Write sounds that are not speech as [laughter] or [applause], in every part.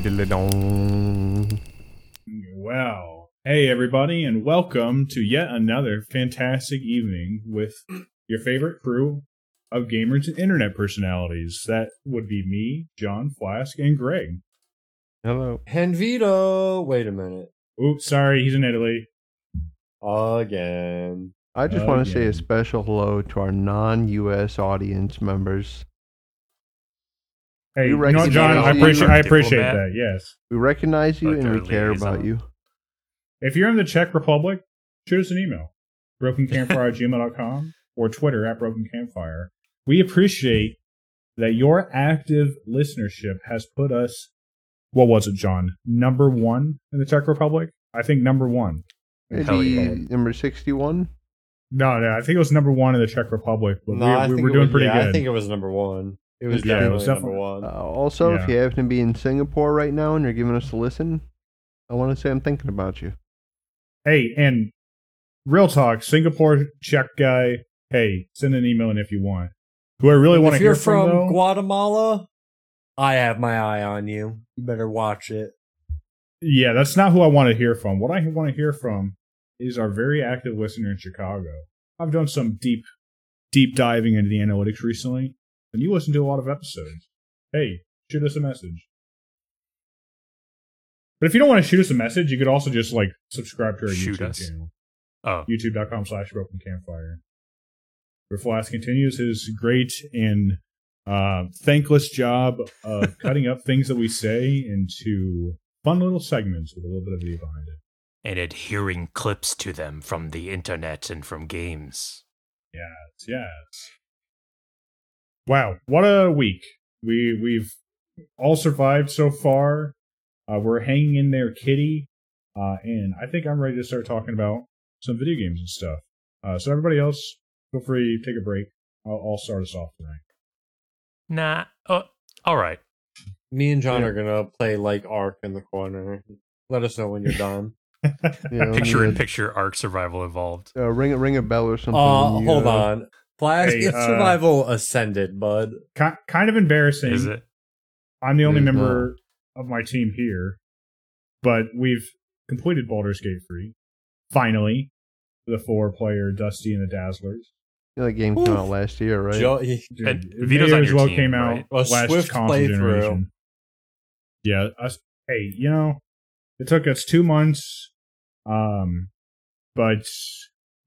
Diddly-diddly-dong. Well, hey everybody, and welcome to yet another fantastic evening with your favorite crew of gamers and internet personalities. That would be me, John Flask, and Greg. Hello. And Vito. Wait a minute. Oops, sorry, he's in Italy. Again. I just want to say Again. a special hello to our non-U.S. audience members. Hey, You you know John? I appreciate, I appreciate that. Yes. We recognize you Like and we care about you. If you're in the Czech Republic, shoot us an email. BrokenCampfire at gmail.com [laughs] or Twitter at Broken Campfire. We appreciate that your active listenership has put us, what was it, John? Number one in the Czech Republic? I think number one. Hell Maybe yeah. number sixty-one. No, no, I think it was number one in the Czech Republic, but No, I we, we think were doing was- pretty yeah, good. I think it was number one. It was Yeah, it definitely was number one. Uh, also, Yeah. if you happen to be in Singapore right now and you're giving us a listen, I want to say I'm thinking about you. hey, and real talk, Singapore Czech guy, hey, send an email in if you want. Who I really want to hear from. if you're from though, Guatemala, I have my eye on you. You better watch it. Yeah, that's not who I want to hear from. What I want to hear from is our very active listener in Chicago. I've done some deep, deep diving into the analytics recently, and you listen to a lot of episodes. Hey, shoot us a message. But if you don't want to shoot us a message, you could also just like subscribe to our Shoot YouTube us? channel, Oh, youtube.com slash broken campfire. Where Flask continues his great and uh, thankless job of [laughs] cutting up things that we say into fun little segments with a little bit of video behind it. and adhering clips to them from the internet and from games. Yes, yes. Wow, what a week. We we've all survived so far. Uh, we're hanging in there, kitty. Uh, and I think I'm ready to start talking about some video games and stuff. Uh, so everybody else, feel free to take a break. I'll, I'll start us off tonight. Nah. Oh, all right. Me and John Yeah. are gonna play like Ark in the corner. Let us know when you're done. [laughs] You know, Picture in picture Ark survival Evolved. uh, ring a ring a bell or something. Uh, you, hold uh, on. Flask, Hey, it's uh, survival ascended, bud. Ki- kind of embarrassing. Is it? I'm the only It is member of my team here, but we've completed Baldur's Gate 3. Finally, the four player Dusty and the Dazzlers. you know, that game came out last year, right? Joe, Dude, And Vito's on as your well team, came right? out A last swift console generation. Yeah, us, hey, you know, it took us two months, um, but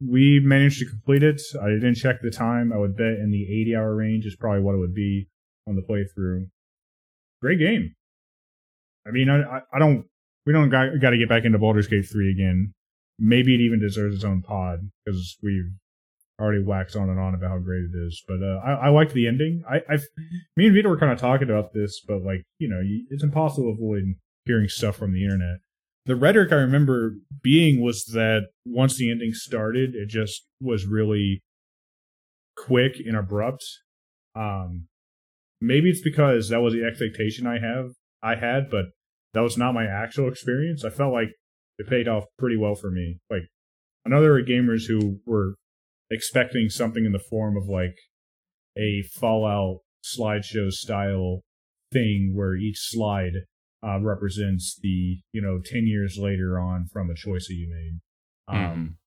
we managed to complete it. I didn't check the time. I would bet in the 80 hour range is probably what it would be on the playthrough. Great game. I mean, I, I, don't, we don't got, got to get back into Baldur's Gate 3 again. Maybe it even deserves its own pod because we've already waxed on and on about how great it is. But uh, I, I liked the ending. I, I've, me and Vito were kind of talking about this, but like, you know, it's impossible to avoid hearing stuff from the internet. The rhetoric I remember being was that once the ending started, it just was really quick and abrupt. Um, maybe it's because that was the expectation I have I had, but that was not my actual experience. I felt like it paid off pretty well for me. Like, were gamers who were expecting something in the form of like a Fallout slideshow style thing where each slide uh, represents the you know ten years later on from a choice that you made. Um,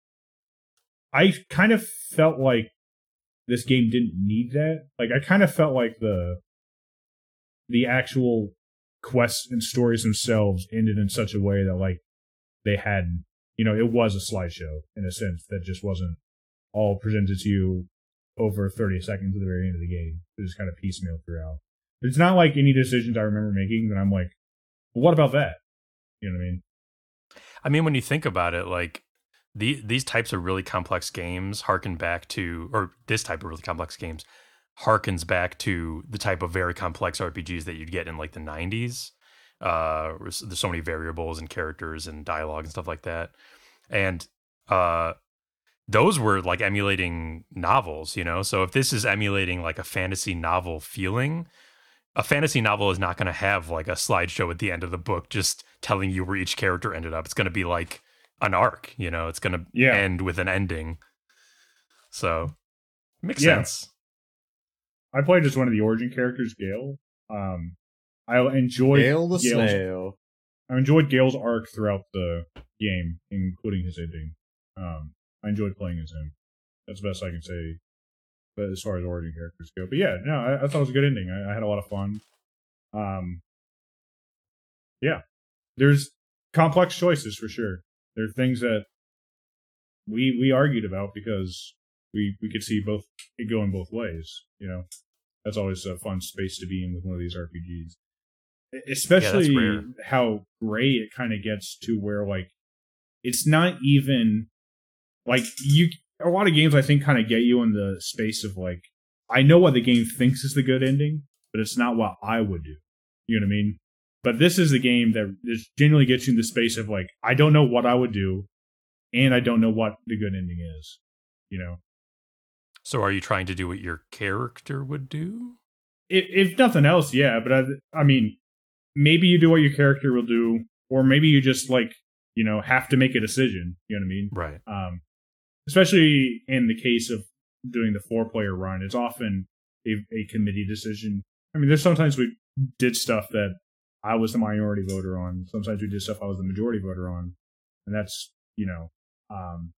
I kind of felt like this game didn't need that. Like I kind of felt like the the actual quests and stories themselves ended in such a way that like they had you know it was a slideshow in a sense that just wasn't all presented to you over 30 seconds at the very end of the game. It was kind of piecemeal throughout. It's not like any decisions I remember making that I'm like, what about that? You know what I mean? I mean, when you think about it, like the, these types of really complex games harken back to, or this type of really complex games harkens back to the type of very complex RPGs that you'd get in like the 90s. Uh, there's so many variables and characters and dialogue and stuff like that. And uh, those were like emulating novels, you know? So if this is emulating like a fantasy novel feeling, a fantasy novel is not going to have like a slideshow at the end of the book just telling you where each character ended up. It's going to be like an arc, you know, it's going to Yeah. end with an ending. So makes Yeah. sense. I played as one of the origin characters, Gale. Um, I enjoyed Gale the Gale's- snail. I enjoyed Gale's arc throughout the game, including his ending. Um, I enjoyed playing as him. That's the best I can say. But as far as origin characters go, but yeah, no, I, I thought it was a good ending. I, I had a lot of fun. Um, yeah, there's complex choices for sure. There are things that we we argued about because we we could see both it going both ways. You know, that's always a fun space to be in with one of these RPGs. Especially rare. how gray it kind of gets to where like it's not even like you a lot of games I think kind of get you in the space of like I know what the game thinks is the good ending, but it's not what I would do. You know what I mean? But this is the game that just genuinely gets you in the space of like I don't know what I would do, and I don't know what the good ending is. You know, So are you trying to do what your character would do? if, if nothing else, yeah. But I, I mean, maybe you do what your character will do, or maybe you just like you know have to make a decision. You know what I mean? Right. um, especially in the case of doing the four player run, it's often a, a committee decision. I mean, there's sometimes we did stuff that I was the minority voter on. Sometimes we did stuff I was the majority voter on, and that's you know, um,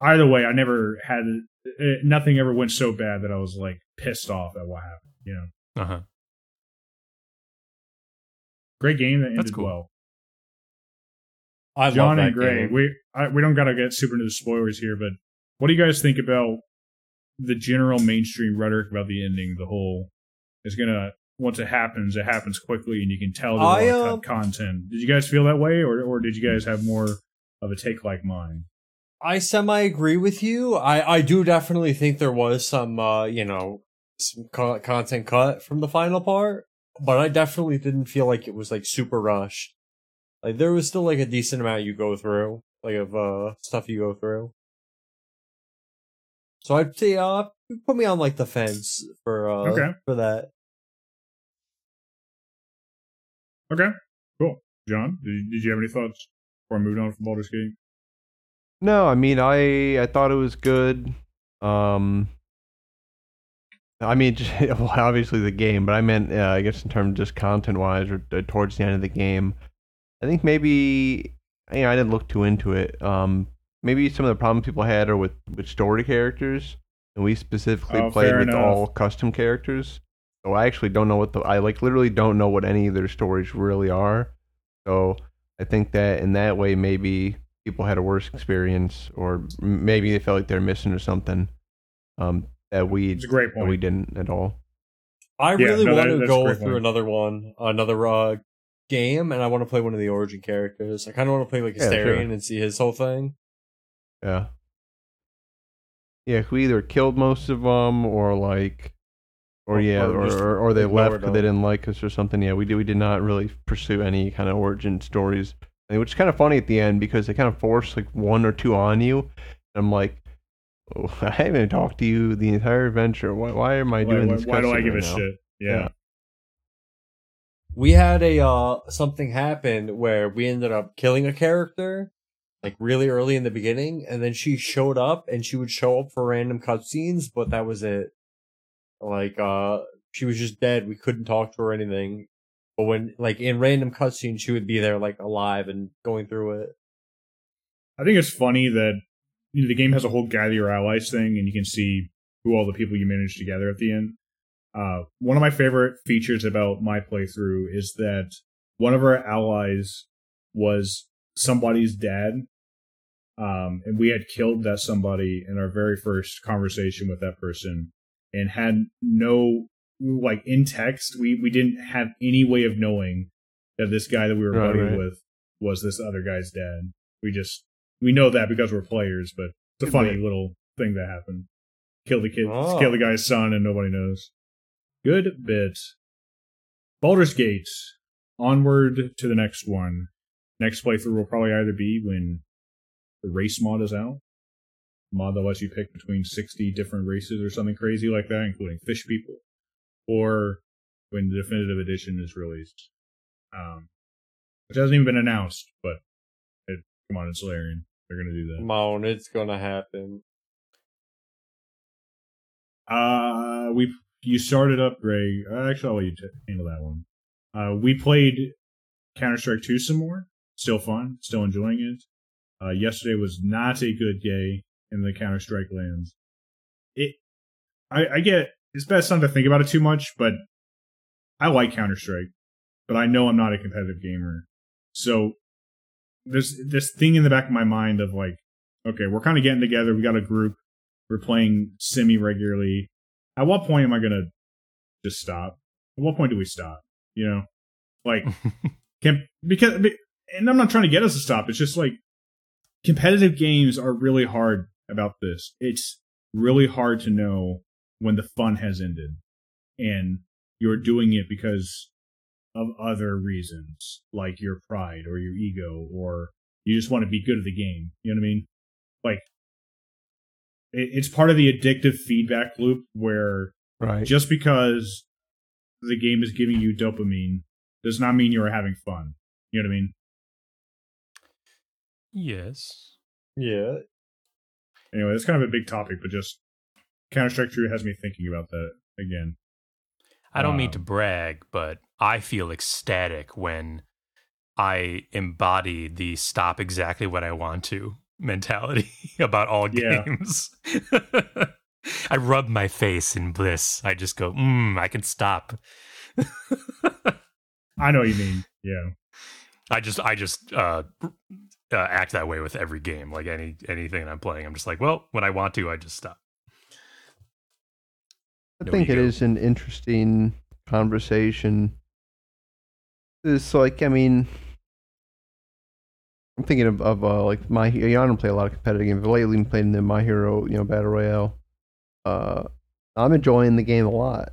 either way, I never had eh, nothing ever went so bad that I was like pissed off at what happened. You know, Uh huh. great game that ended cool. well. I John love and that Gray, game. we I, we don't gotta get super into the spoilers here, but what do you guys think about the general mainstream rhetoric about the ending? The whole is gonna once it happens, it happens quickly, and you can tell the I, a lot of cut content. Did you guys feel that way, or or did you guys have more of a take like mine? I semi agree with you. I, I do definitely think there was some, uh, you know, some co- content cut from the final part, but I definitely didn't feel like it was like super rushed. Like there was still like a decent amount you go through, like of uh stuff you go through. So I'd say, uh, put me on like the fence for uh Okay. for that. Okay, cool. John, did you, did you have any thoughts before I moved on from Baldur's Gate? No, I mean, I I thought it was good. Um, I mean, just, [laughs] well, obviously the game, but I meant, uh, I guess, in terms of just content wise, or uh, towards the end of the game, I think maybe, you know, I didn't look too into it. Um, maybe some of the problems people had are with with story characters, and we specifically Oh, played with enough. all custom characters. So I actually don't know what the I like literally don't know what any of their stories really are. So I think that in that way maybe people had a worse experience or maybe they felt like they're missing or something um, that we It's a great that point. we didn't at all. I Yeah, really no, want that- to go through point. another one, another uh game, and I want to play one of the origin characters. I kind of want to play like Yeah, sure. And see his whole thing. Yeah. Yeah, we either killed most of them or like or Or- yeah, or or, or, or they left because they didn't like us or something. Yeah, we did. We did not really pursue any kind of origin stories, and which is kind of funny at the end because they kind of force like one or two on you. And I'm like, oh, [laughs] I haven't talked to you the entire adventure. Why, why am I Why, doing why, this? why do I cutscene give a now? shit? Yeah. Yeah. We had a uh something happen where we ended up killing a character like really early in the beginning, and then she showed up and she would show up for random cutscenes, but that was it. Like uh she was just dead. We couldn't talk to her or anything. But when like in random cutscenes, she would be there like alive and going through it. I think it's funny that you know, the game has a whole gather your allies thing, and you can see who all the people you managed to gather at the end. Uh, one of my favorite features about my playthrough is that one of our allies was somebody's dad, um, and we had killed that somebody in our very first conversation with that person, and had no like in text. We we didn't have any way of knowing that this guy that we were buddying right. with was this other guy's dad. We just we know that because we're players, but it's a funny little thing that happened. Kill the kid, Oh. kill the guy's son, and nobody knows. Good bit. Baldur's Gate. Onward to the next one. Next playthrough will probably either be when the race mod is out. Mod that lets you pick between 60 different races or something crazy like that, including fish people. Or when the definitive edition is released. Um, which hasn't even been announced, but it, come on, it's Larian. They're going to do that. Come on, it's gonna happen. Uh, we you started up. Uh, Actually, I'll let you handle that one. Uh, we played Counter Strike 2 some more. Still fun. Still enjoying it. Uh, yesterday was not a good day in the Counter Strike lands. It, I, I get it's best not to think about it too much, but I like Counter Strike, but I know I'm not a competitive gamer. So there's this thing in the back of my mind of like, okay, we're kind of getting together. We got a group. We're playing semi regularly. At what point am I gonna just stop? At what point do we stop? You know, like [laughs] can because and I'm not trying to get us to stop. It's just like competitive games are really hard about this. It's really hard to know when the fun has ended and you're doing it because of other reasons, like your pride or your ego, or you just want to be good at the game. You know what I mean? Like, it's part of the addictive feedback loop where Right. just because the game is giving you dopamine does not mean you're having fun. You know what I mean? Yes. Yeah. Anyway, it's kind of a big topic, but just Counter Strike 2 has me thinking about that again. I don't mean Um, to brag, but I feel ecstatic when I embody the stop exactly what I want to mentality [laughs] about all Yeah. games. [laughs] I rub my face in bliss. I just go, mm, I can stop. I know what you mean. Yeah. I just I just uh, uh act that way with every game. Like any anything I'm playing, I'm just like, well, when I want to, I just stop. I No think it ego. is an interesting conversation. It's like, I mean, I'm thinking of, of uh, like my. You know, I don't play a lot of competitive games. But lately, I'm playing the My Hero, you know, Battle Royale. Uh, I'm enjoying the game a lot,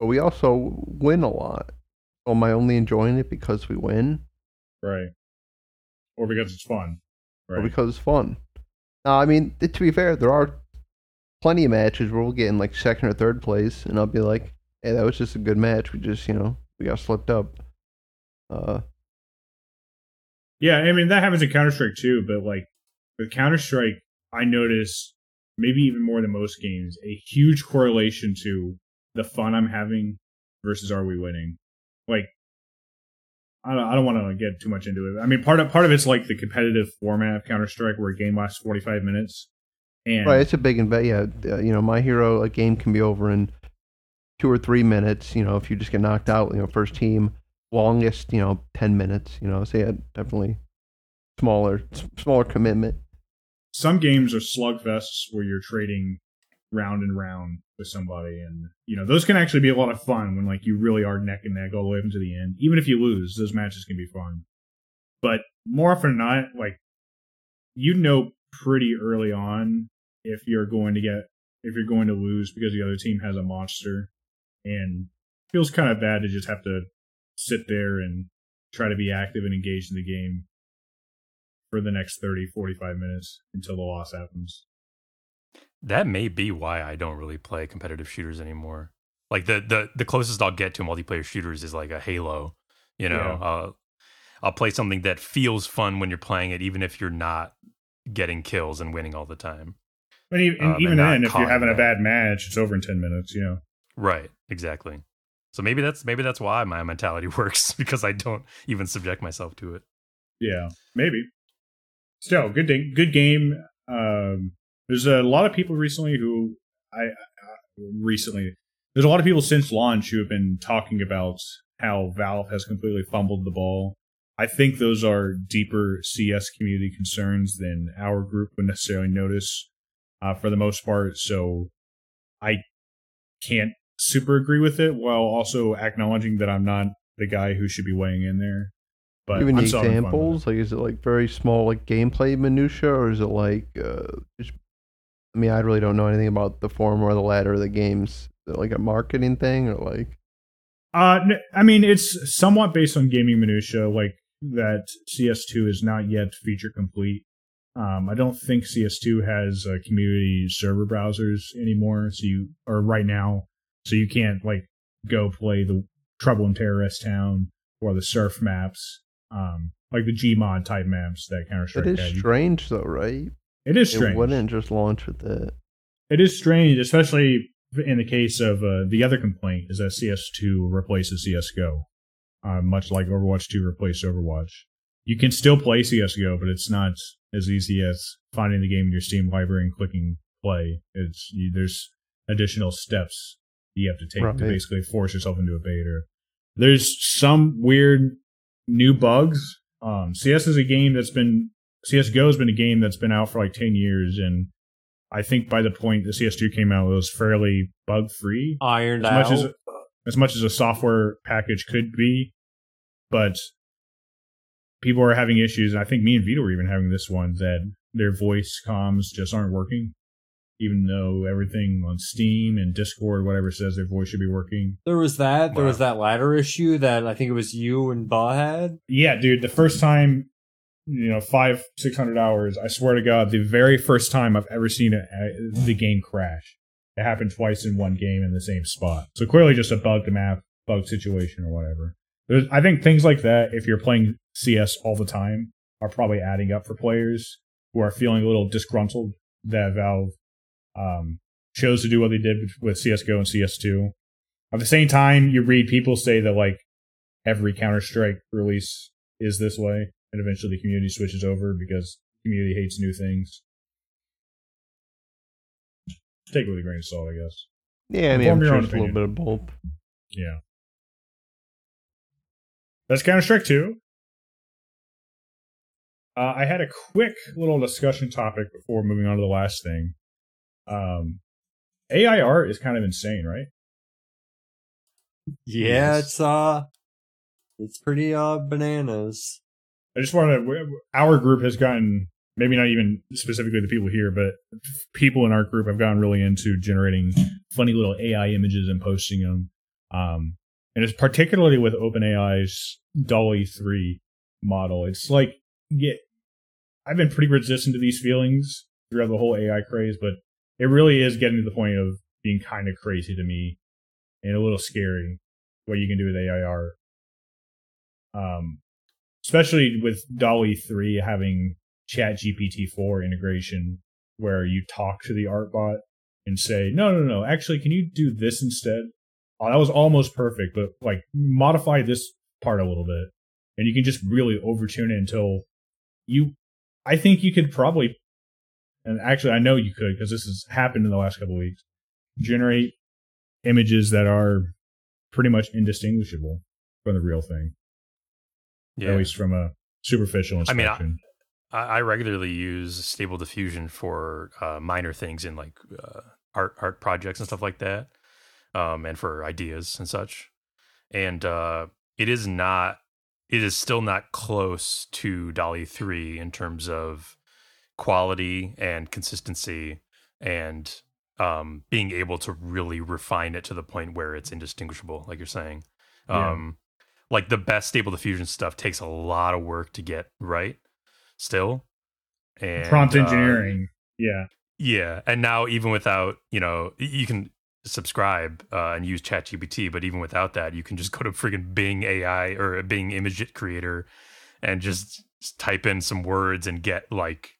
but we also win a lot. So am I only enjoying it because we win, Right. Or because it's fun. or Right. because it's fun? Now, I mean, to be fair, there are plenty of matches where we'll get in like second or third place, and I'll be like, "Hey, that was just a good match. We just, you know, we got slipped up." Uh, Yeah, I mean that happens in Counter Strike too, but like with Counter Strike, I notice maybe even more than most games, a huge correlation to the fun I'm having versus are we winning. Like I don't, I don't want to get too much into it. I mean, part of part of it's like the competitive format of Counter Strike, where a game lasts 45 minutes, and right, it's a big invest. Yeah, uh, you know, my hero, a game can be over in two or three minutes. You know, if you just get knocked out, you know, first team, longest, you know, ten minutes. You know, so yeah, definitely smaller, smaller commitment. some games are slugfests where you're trading round and round with somebody and you know those can actually be a lot of fun when like you really are neck and neck all the way up into the end even if you lose those matches can be fun but more often than not like you know pretty early on if you're going to get if you're going to lose because the other team has a monster and feels kind of bad to just have to sit there and try to be active and engaged in the game for the next 30 45 minutes until the loss happens That may be why I don't really play competitive shooters anymore. Like the the the closest I'll get to multiplayer shooters is like a Halo. You know, Yeah. uh, I'll play something that feels fun when you're playing it, even if you're not getting kills and winning all the time. and even, Um, and even then if you're having a bad match it's over in 10 minutes you know Right. Exactly. So maybe that's maybe that's why my mentality [laughs] works because I don't even subject myself to it. yeah maybe. Still good day, good game. Um there's a lot of people recently who i uh, recently there's a lot of people since launch who have been talking about how valve has completely fumbled the ball. I think those are deeper cs community concerns than our group would necessarily notice uh, for the most part. So i can't super agree with it while also acknowledging that i'm not the guy who should be weighing in there but Give any I'm still having fun with it. examples? Like, is it like very small, like gameplay minutia, or is it like? Uh, just, I mean, I really don't know anything about the form or the latter of the games. Is it like a marketing thing, or like? Uh, I mean, it's somewhat based on gaming minutia, like that CS2 is not yet feature complete. Um, I don't think CS2 has uh, community server browsers anymore, so you or right now, so you can't like go play the Trouble in Terrorist Town or the Surf maps, um, like the Gmod type maps that Counter Strike It is had. Strange, though, right? It is strange. It wouldn't just launch with it. It is strange, especially in the case of uh, the other complaint is that CS2 replaces CS:GO. uh, much like Overwatch 2 replaced Overwatch. You can still play CSGO, but it's not as easy as finding the game in your Steam library and clicking play. It's you, there's additional steps you have to take to basically force yourself into a beta. There's some weird new bugs. Um, CS is a game that's been CS:GO has been a game that's been out for like ten years, and I think by the point the CS2 came out, it was fairly bug free Ironed as out. much as as much as a software package could be, but people are having issues. And I think me and Vito were even having this one that their voice comms just aren't working, even though everything on Steam and Discord, whatever says their voice should be working. there was that. There was that ladder issue that I think it was you and Ba had. Yeah, dude, the first time, you know, five six hundred hours. I swear to God, the very first time I've ever seen it, uh, the game crash. It happened twice in one game in the same spot. So clearly, just a bugged map, bug situation, or whatever. There's, I think things like that, if you're playing CS all the time, are probably adding up for players who are feeling a little disgruntled that Valve um, chose to do what they did with, CS:GO and CS2. At the same time, you read people say that like every Counter Strike release is this way, and eventually the community switches over because the community hates new things. Take it with a grain of salt, I guess. Yeah, I mean, I'm sure it's a little bit of both. Yeah. That's Counter Strike 2. Uh, I had a quick little discussion topic before moving on to the last thing. Um, AI art is kind of insane, right? Yeah, Yes. it's uh, it's pretty uh bananas. I just wanted to, our group has gotten maybe not even specifically the people here, but people in our group have gotten really into generating funny little AI images and posting them. Um, and it's particularly with OpenAI's DALL-E three model. It's like yeah, I've been pretty resistant to these feelings throughout the whole AI craze, but it really is getting to the point of being kind of crazy to me and a little scary what you can do with AI art. Um, especially with DALL-E 3 having Chat GPT 4 integration where you talk to the art bot and say, no, no, no, actually, can you do this instead? Oh, that was almost perfect, but like modify this part a little bit. And you can just really overtune it until you, I think you could probably, and actually, I know you could because this has happened in the last couple of weeks, generate images that are pretty much indistinguishable from the real thing Yeah. at least from a superficial I mean, I- inspection. I, I regularly use Stable Diffusion for uh, minor things in like uh, art art projects and stuff like that, um, and for ideas and such. And uh, it is not, it is still not close to DALL-E three in terms of quality and consistency and um, being able to really refine it to the point where it's indistinguishable, like you're saying. Yeah. Um, like the best Stable Diffusion stuff takes a lot of work to get right still. And Prompt uh, engineering. yeah. yeah, and now even without you know you can subscribe uh, and use ChatGPT, but even without that, you can just go to friggin' Bing AI or a Bing Image Creator and just type in some words and get like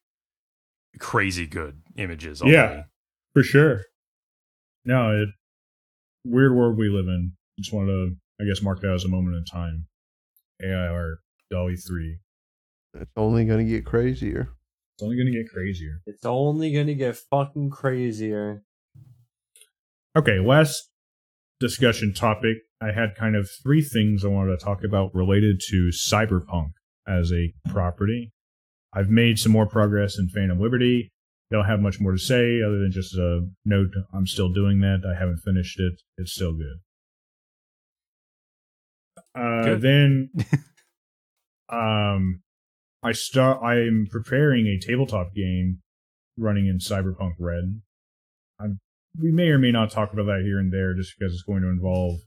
crazy good images. Yeah. For sure. No, it weird world we live in. Just wanted to, I guess, mark that as a moment in time. AI art, DALL-E 3. It's only going to get crazier. It's only going to get crazier. It's only gonna get fucking crazier. Okay, last discussion topic. I had kind of three things I wanted to talk about related to Cyberpunk as a property. I've made some more progress in Phantom Liberty. Don't have much more to say other than just a note. I'm still doing that. I haven't finished it. It's still good. Uh, Good. Then, [laughs] um, I start. I'm preparing a tabletop game running in Cyberpunk Red. I'm we may or may not talk about that here and there just because it's going to involve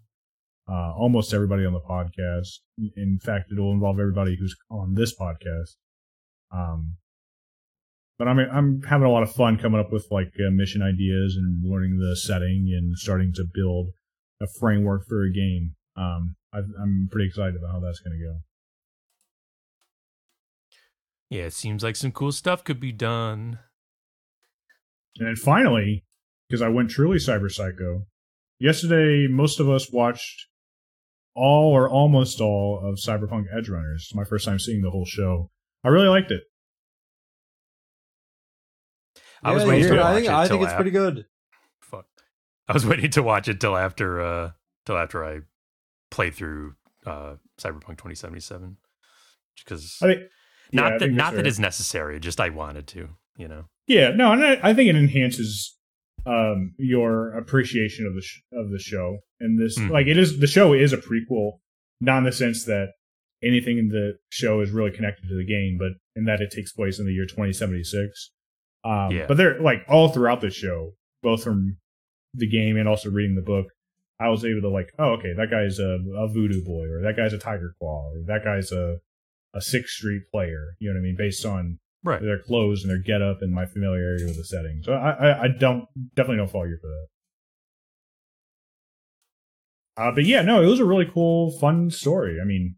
uh, almost everybody on the podcast. In fact, it'll involve everybody who's on this podcast. Um, but I'm I'm having a lot of fun coming up with like uh, mission ideas and learning the setting and starting to build a framework for a game. Um, i I'm pretty excited about how that's going to go. Yeah, it seems like some cool stuff could be done. And then finally, because I went truly cyber psycho, yesterday most of us watched all or almost all of Cyberpunk Edgerunners. It's my first time seeing the whole show. I really liked it. I was waiting to watch I think, it I till think it's af- pretty good. Fuck. I was [laughs] waiting to watch it till after uh till after I play through uh Cyberpunk 2077 because I think yeah, not I that think not that's that fair. it's necessary, just I wanted to, you know. Yeah, no, and I, I think it enhances um, your appreciation of the sh- of the show. And this, Mhm. like, it is the show is a prequel, not in the sense that anything in the show is really connected to the game, but in that it takes place in the year 2076. Um, Yeah. But they're like all throughout the show, both from the game and also reading the book. I was able to like, oh, okay, that guy's a, a voodoo boy, or that guy's a Tyger Claw, or that guy's a a Sixth Street player. You know what I mean? Based on Right. their clothes and their getup and my familiarity with the setting. So I, I, I don't definitely don't fault you for that. Uh, but yeah, no, it was a really cool, fun story. I mean,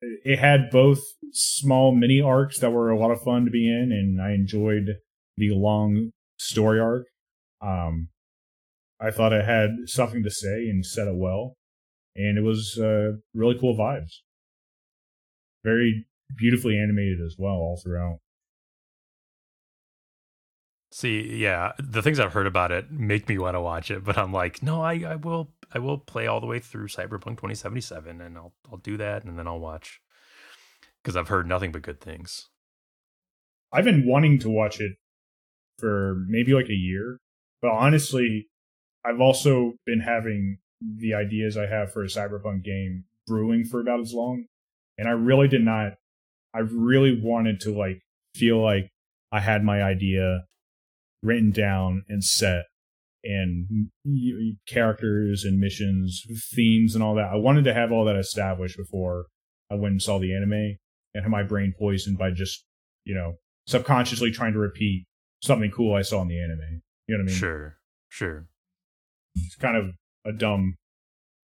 it had both small mini arcs that were a lot of fun to be in, and I enjoyed the long story arc. Um, I thought it had something to say and said it well, and it was uh, really cool vibes. Very beautifully animated as well, all throughout. See, yeah, the things I've heard about it make me want to watch it, but I'm like, no, I, I will I will play all the way through Cyberpunk 2077 and I'll I'll do that and then I'll watch because I've heard nothing but good things. I've been wanting to watch it for maybe like a year, but honestly, I've also been having the ideas I have for a cyberpunk game brewing for about as long, and I really did not. I really wanted to like feel like I had my idea written down and set, and characters and missions, themes, and all that. I wanted to have all that established before uh, I went and saw the anime, and had my brain poisoned by just you know subconsciously trying to repeat something cool I saw in the anime. You know what I mean? Sure, sure. It's kind of a dumb,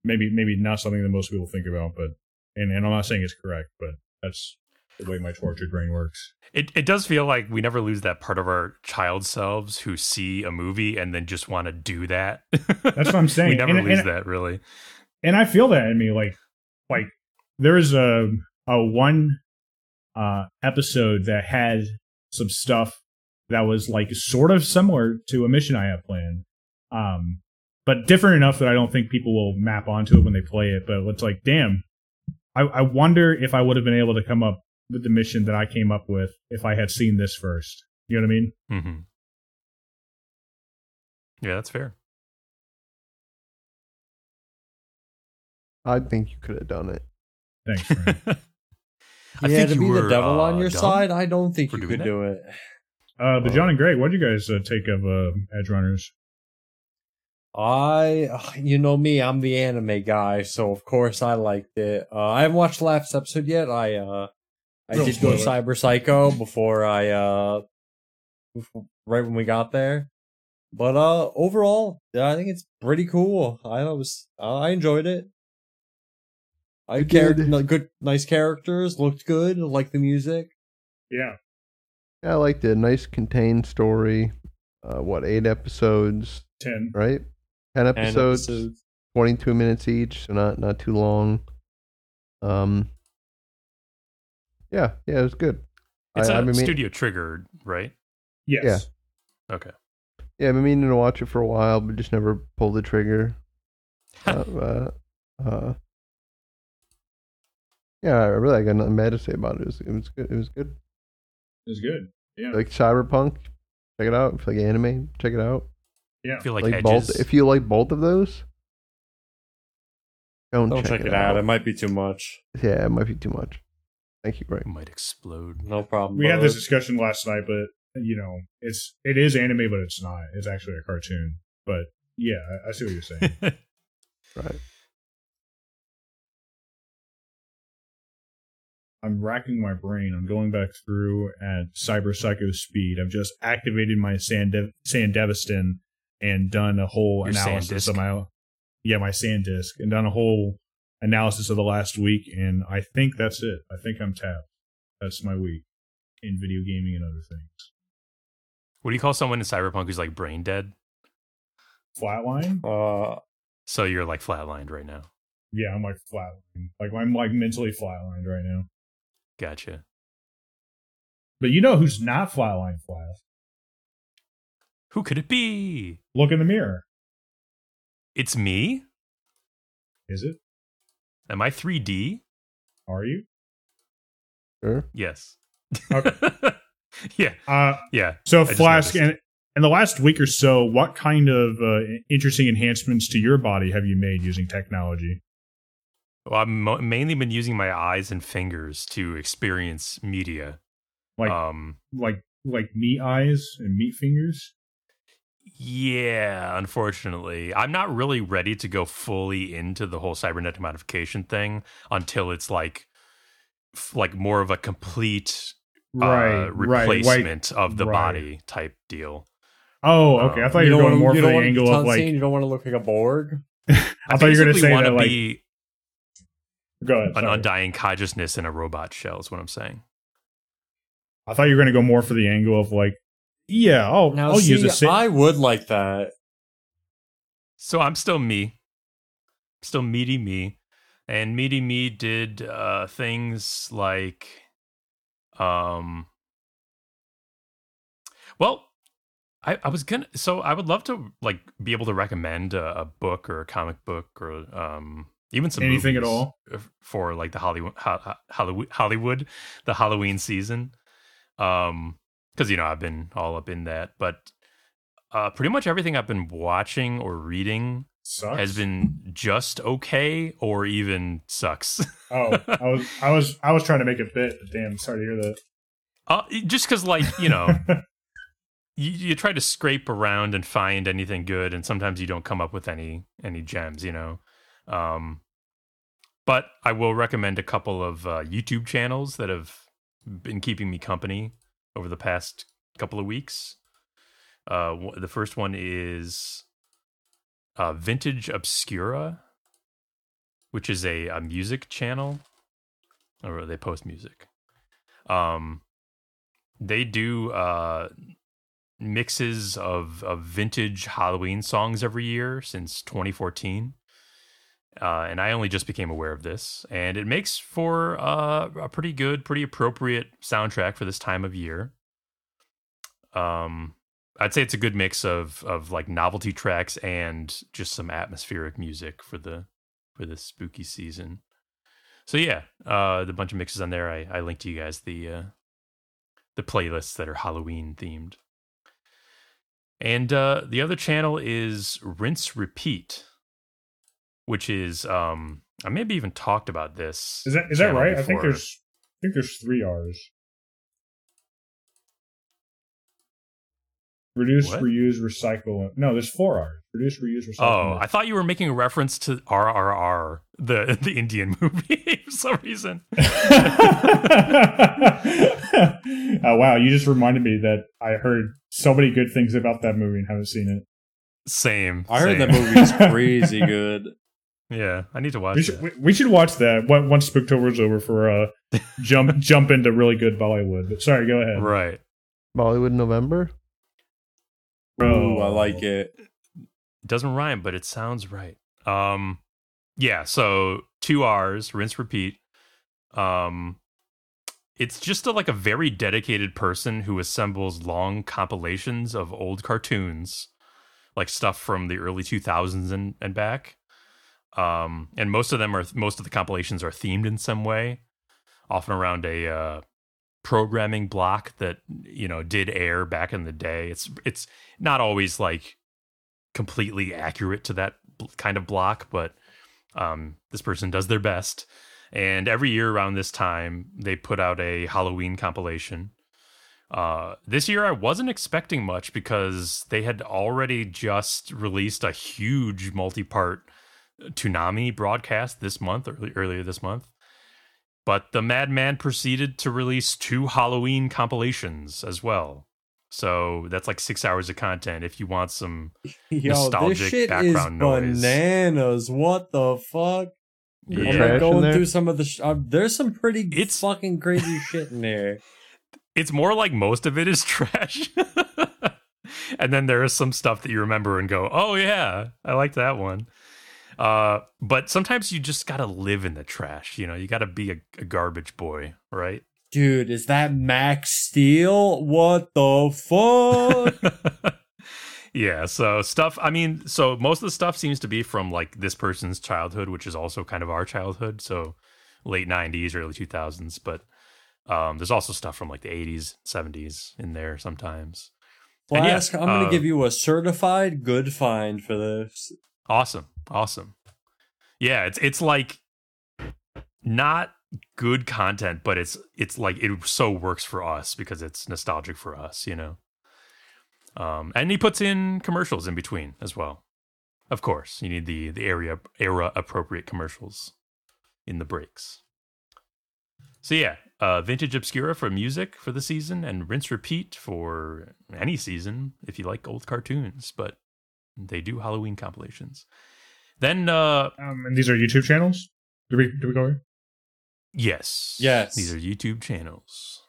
maybe maybe not something that most people think about, but and, and I'm not saying it's correct, but that's the way my tortured brain works. It it does feel like we never lose that part of our child selves who see a movie and then just want to do that. That's what I'm [laughs] saying. we never And- lose and- that really. and I feel that in me. Like, like there's a a one uh, episode that had some stuff that was like sort of similar to a mission I have planned, um, but different enough that I don't think people will map onto it when they play it. But it's like, damn, I, I wonder if I would have been able to come up with the mission that I came up with if I had seen this first. You know what I mean? hmm Yeah, that's fair. I think you could have done it. Thanks. [laughs] Frank. I yeah, think to you be the devil uh, on your side, I don't think for you could it. do it. uh, but John and Greg, what do you guys uh, take of uh, Edgerunners? I, you know me, I'm the anime guy, so of course I liked it. Uh, I haven't watched the last episode yet. I, uh, I did go Cyber Psycho before I, uh, before- right when we got there. But uh, overall, yeah, I think it's pretty cool. I was, uh, I enjoyed it. I It character, did. good, nice characters, looked good, liked the music. Yeah, Yeah, I liked it. Nice contained story. Uh, what eight episodes? ten. Right, ten And episodes, episodes. twenty-two minutes each, so not not too long. Um. Yeah, yeah, it was good. It's I- a I've been mean- studio triggered, right? Yes. Okay. Yeah, I've been meaning to watch it for a while, but just never pulled the trigger. uh, uh, uh, yeah, I really got nothing bad to say about it. It was, it was good. It was good. It was good. Yeah. Like Cyberpunk, check it out. If you like anime, check it out. yeah. I feel like, Like, both. If you like both of those, don't, Don't check, it out. It might be too much. Yeah, it might be too much. Thank you, Greg. might explode. No problem. we had this discussion last night, but you know, it's it is anime, but it's not. It's actually a cartoon. But yeah, I, I see what you're saying. [laughs] Right. I'm racking my brain. I'm going back through at Cyber Psycho speed. I've just activated my Sand Sandevistan and done a whole Your analysis of my yeah my Sandevistan done a whole analysis of the last week. And I think that's it. I think I'm tapped. That's my week in video gaming and other things. what do you call someone in Cyberpunk who's like brain dead? Flatline. Uh, So you're like flatlined right now. yeah, I'm like flatlined. Like I'm like mentally flatlined right now. Gotcha. But you know who's not flatlined, Flask? Who could it be? Look in the mirror. It's me. Is it? Am I 3D? Are you? Sure. Yes. Okay. [laughs] yeah. Uh, Yeah. so just Flask, noticed. and in the last week or so, what kind of uh, interesting enhancements to your body have you made using technology? Well, I've mo- mainly been using my eyes and fingers to experience media. Like, um, like, like meat eyes and meat fingers? Yeah, unfortunately, I'm not really ready to go fully into the whole cybernetic modification thing until it's like, f- like more of a complete Right, uh, right. Like, replacement of the right. body type deal. oh, okay. I Um, thought you, were going more you for don't the angle of like. saying you don't want to look like a Borg. [laughs] I thought you were going to say that like. be Go ahead. an sorry. undying consciousness in a robot shell. Is what I'm saying. I thought you were going to go more for the angle of like, yeah, I'll, Now, I'll see, use a. Sa- I would like that. So I'm still me, still meaty me, and meaty me did uh, things like, um, well, I, I was gonna. So I would love to like be able to recommend a, a book or a comic book or um even some Anything at all? for like the Hollywood Hollywood Hollywood the Halloween season, um because you know I've been all up in that, but uh, pretty much everything I've been watching or reading Sucks. has been just okay or even sucks. [laughs] Oh, I was, I was, I was trying to make a bit. But damn, sorry to hear that. uh, just because, like, you know, [laughs] you, you try to scrape around and find anything good, and sometimes you don't come up with any any gems, you know. Um, but I will recommend a couple of uh, YouTube channels that have been keeping me company over the past couple of weeks. Uh, the first one is uh, Vintage Obscura, which is a, a music channel, or they post music. Um, they do uh, mixes of, of vintage Halloween songs every year since 2014. Uh, and I only just became aware of this, and it makes for uh, a pretty good, pretty appropriate soundtrack for this time of year. Um, I'd say it's a good mix of of like novelty tracks and just some atmospheric music for the for the spooky season. So yeah, uh, the bunch of mixes on there. I I linked to you guys the uh, the playlists that are Halloween themed. And uh, the other channel is Rinse Repeat, which is um I maybe even talked about this. Is that is that channel right? I think there's I think there's three R's. Reduce, What? reuse, recycle. No, there's four R's. Reduce, reuse, recycle. Oh, I thought you were making a reference to RRR, the [laughs] the Indian movie [laughs] for some reason. [laughs] oh wow! You just reminded me that I heard so many good things about that movie and haven't seen it. Same. I heard same. that is crazy good. Yeah, I need to watch We it. should, we, we should watch that on- once Spooktober's over for uh [laughs] jump jump into really good Bollywood. But sorry, go ahead. Right. Bollywood November. Ooh, I like it. It doesn't rhyme, but it sounds right. Um, yeah. So two R's, rinse, repeat. Um, it's just a, like a very dedicated person who assembles long compilations of old cartoons, like stuff from the early two thousands and and back. Um, and most of them are most of the compilations are themed in some way, often around a uh, programming block that you know did air back in the day. It's it's not always like completely accurate to that kind of block, but um, this person does their best. And every year around this time, they put out a Halloween compilation. Uh, this year, I wasn't expecting much because they had already just released a huge multi-part Toonami broadcast this month, early, earlier this month. But the Madman proceeded to release two Halloween compilations as well. So that's like six hours of content if you want some [laughs] Yo, Nostalgic this shit is background noise. bananas. What the fuck? Yeah. I'm like going through some of the. Sh- uh, there's some pretty. It's- It's fucking crazy [laughs] shit in there. it's more like most of it is trash. [laughs] and then there is some stuff that you remember and go, "Oh yeah, I like that one." Uh, but sometimes you just gotta live in the trash. You know, you gotta be a, a garbage boy, right? Dude, is that Max Steel? What the fuck? [laughs] yeah. So stuff. I mean, so most of the stuff seems to be from like this person's childhood, which is also kind of our childhood. So late '90s, early 2000s. But um, there's also stuff from like the 80s, 70s in there sometimes. And yeah, I'm gonna uh, give you a certified good find for this. Awesome. Awesome. Yeah, it's it's like not good content, but it's it's like it so works for us because it's nostalgic for us, you know. Um and he puts in commercials in between as well. Of course, you need the the area era appropriate commercials in the breaks. So yeah, uh Vintage Obscura for music for the season and Rinse Repeat for any season if you like old cartoons, but they do Halloween compilations. Then uh Um, and these are YouTube channels. Do we do we go here? yes. Yes. These are YouTube channels.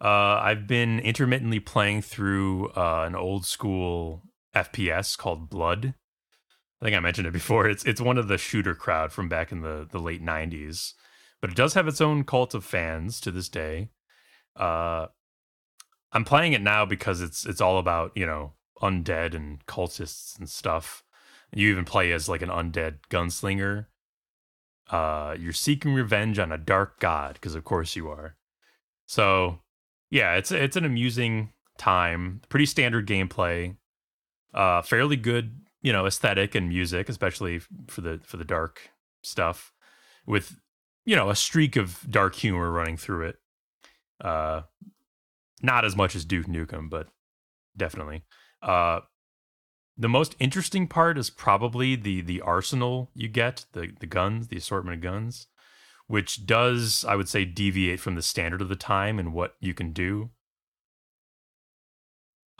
Uh I've been intermittently playing through uh an old school FPS called Blood. I think I mentioned it before. It's it's one of the shooter crowd from back in the the late 90s. But it does have its own cult of fans to this day. Uh I'm playing it now because it's it's all about, you know, undead and cultists and stuff. You even play as like an undead gunslinger. Uh, you're seeking revenge on a dark god because, of course, you are. So, yeah, it's it's an amusing time. Pretty standard gameplay. Uh, fairly good, you know, aesthetic and music, especially for the for the dark stuff. With you know a streak of dark humor running through it. Uh, not as much as Duke Nukem, but definitely. Uh, the most interesting part is probably the the arsenal you get, the the guns, the assortment of guns, which does I would say deviate from the standard of the time and what you can do.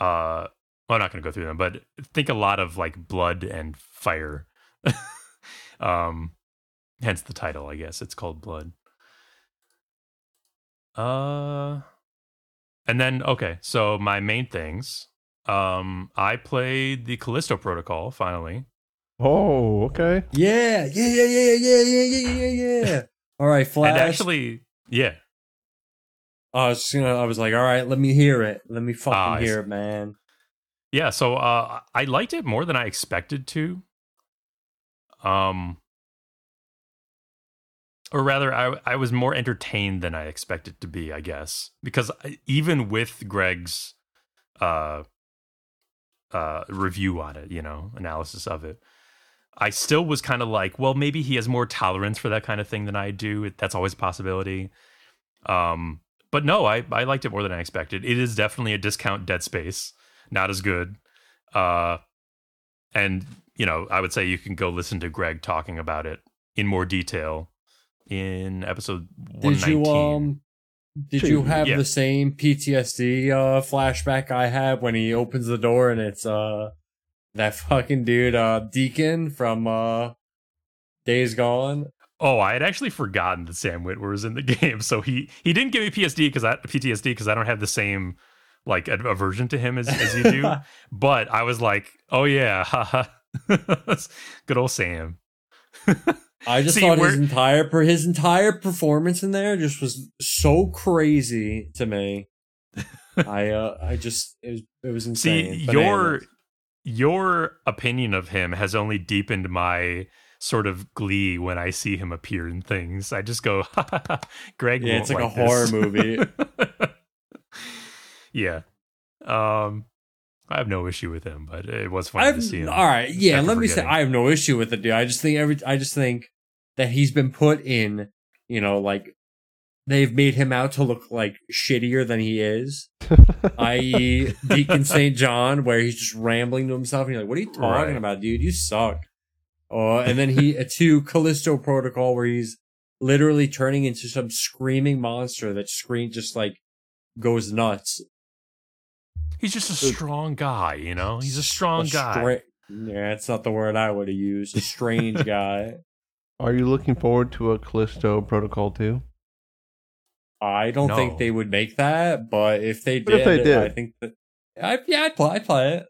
Uh, well, I'm not going to go through them, but think a lot of like blood and fire. [laughs] um, hence the title, I guess. It's called Blood. Uh, and then okay, so my main things. Um, I played the Callisto Protocol finally. Oh, okay. Yeah, yeah, yeah, yeah, yeah, yeah, yeah, yeah, yeah. [laughs] All right, Flask. And actually, yeah, I was just gonna. I was like, all right, let me hear it. Let me fucking Ah, I hear it, man. yeah. So uh, I liked it more than I expected to. Um, or rather, I I was more entertained than I expected to be. I guess because even with Greg's uh uh review on it, you know, analysis of it. I still was kind of like, well, maybe he has more tolerance for that kind of thing than I do. That's always a possibility. Um, but no, I, I liked it more than I expected. It is definitely a discount Dead Space, not as good. Uh, and you know, I would say you can go listen to Greg talking about it in more detail in episode one Did you um? Did Two, you have yeah. the same PTSD uh, flashback I had when he opens the door and it's uh that fucking dude uh Deacon from uh Days Gone? Oh, I had actually forgotten that Sam Witwer was in the [laughs] game, so he he didn't give me PSD because I PTSD because I don't have the same like a- aversion to him as, as you do. [laughs] but I was like, oh yeah, [laughs] haha. good old Sam. I just See, thought his entire per his entire performance in there just was so crazy to me. [laughs] I uh I just it was it was insane. See, Bananas. your your opinion of him has only deepened my sort of glee when I see him appear in things. I just go, [laughs] Greg. Yeah, it's like a this." horror movie. [laughs] yeah. Um, I have no issue with him, but it was fun I've, to see him. all right, yeah. Let me say. I have no issue with it, dude. I just think every, I just think that he's been put in, you know, like they've made him out to look like shittier than he is. I.e., Deacon St. John, where he's just rambling to himself, and you're like, "What are you talking Right. about, dude? You suck." Uh, and then he to Callisto Protocol, where he's literally turning into some screaming monster that scream just like goes nuts. He's just a strong guy, you know. He's a strong A guy. stra- yeah, that's not the word I would have used. A strange [laughs] guy. Are you looking forward to a Callisto Protocol 2? I don't No. think they would make that, but if they What did, if they did? I think that. I, yeah, I'd play, I'd play it.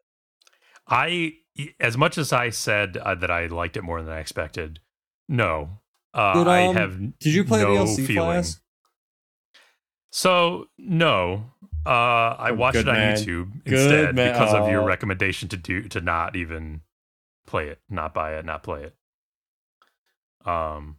I, as much as I said uh, that I liked it more than I expected, no. Uh, Did, I um, have Did you play no DLC feeling. Flask? So no, uh, I Oh, watched it on man. YouTube Good instead man. because of your recommendation to do to not even play it, not buy it, not play it. Um,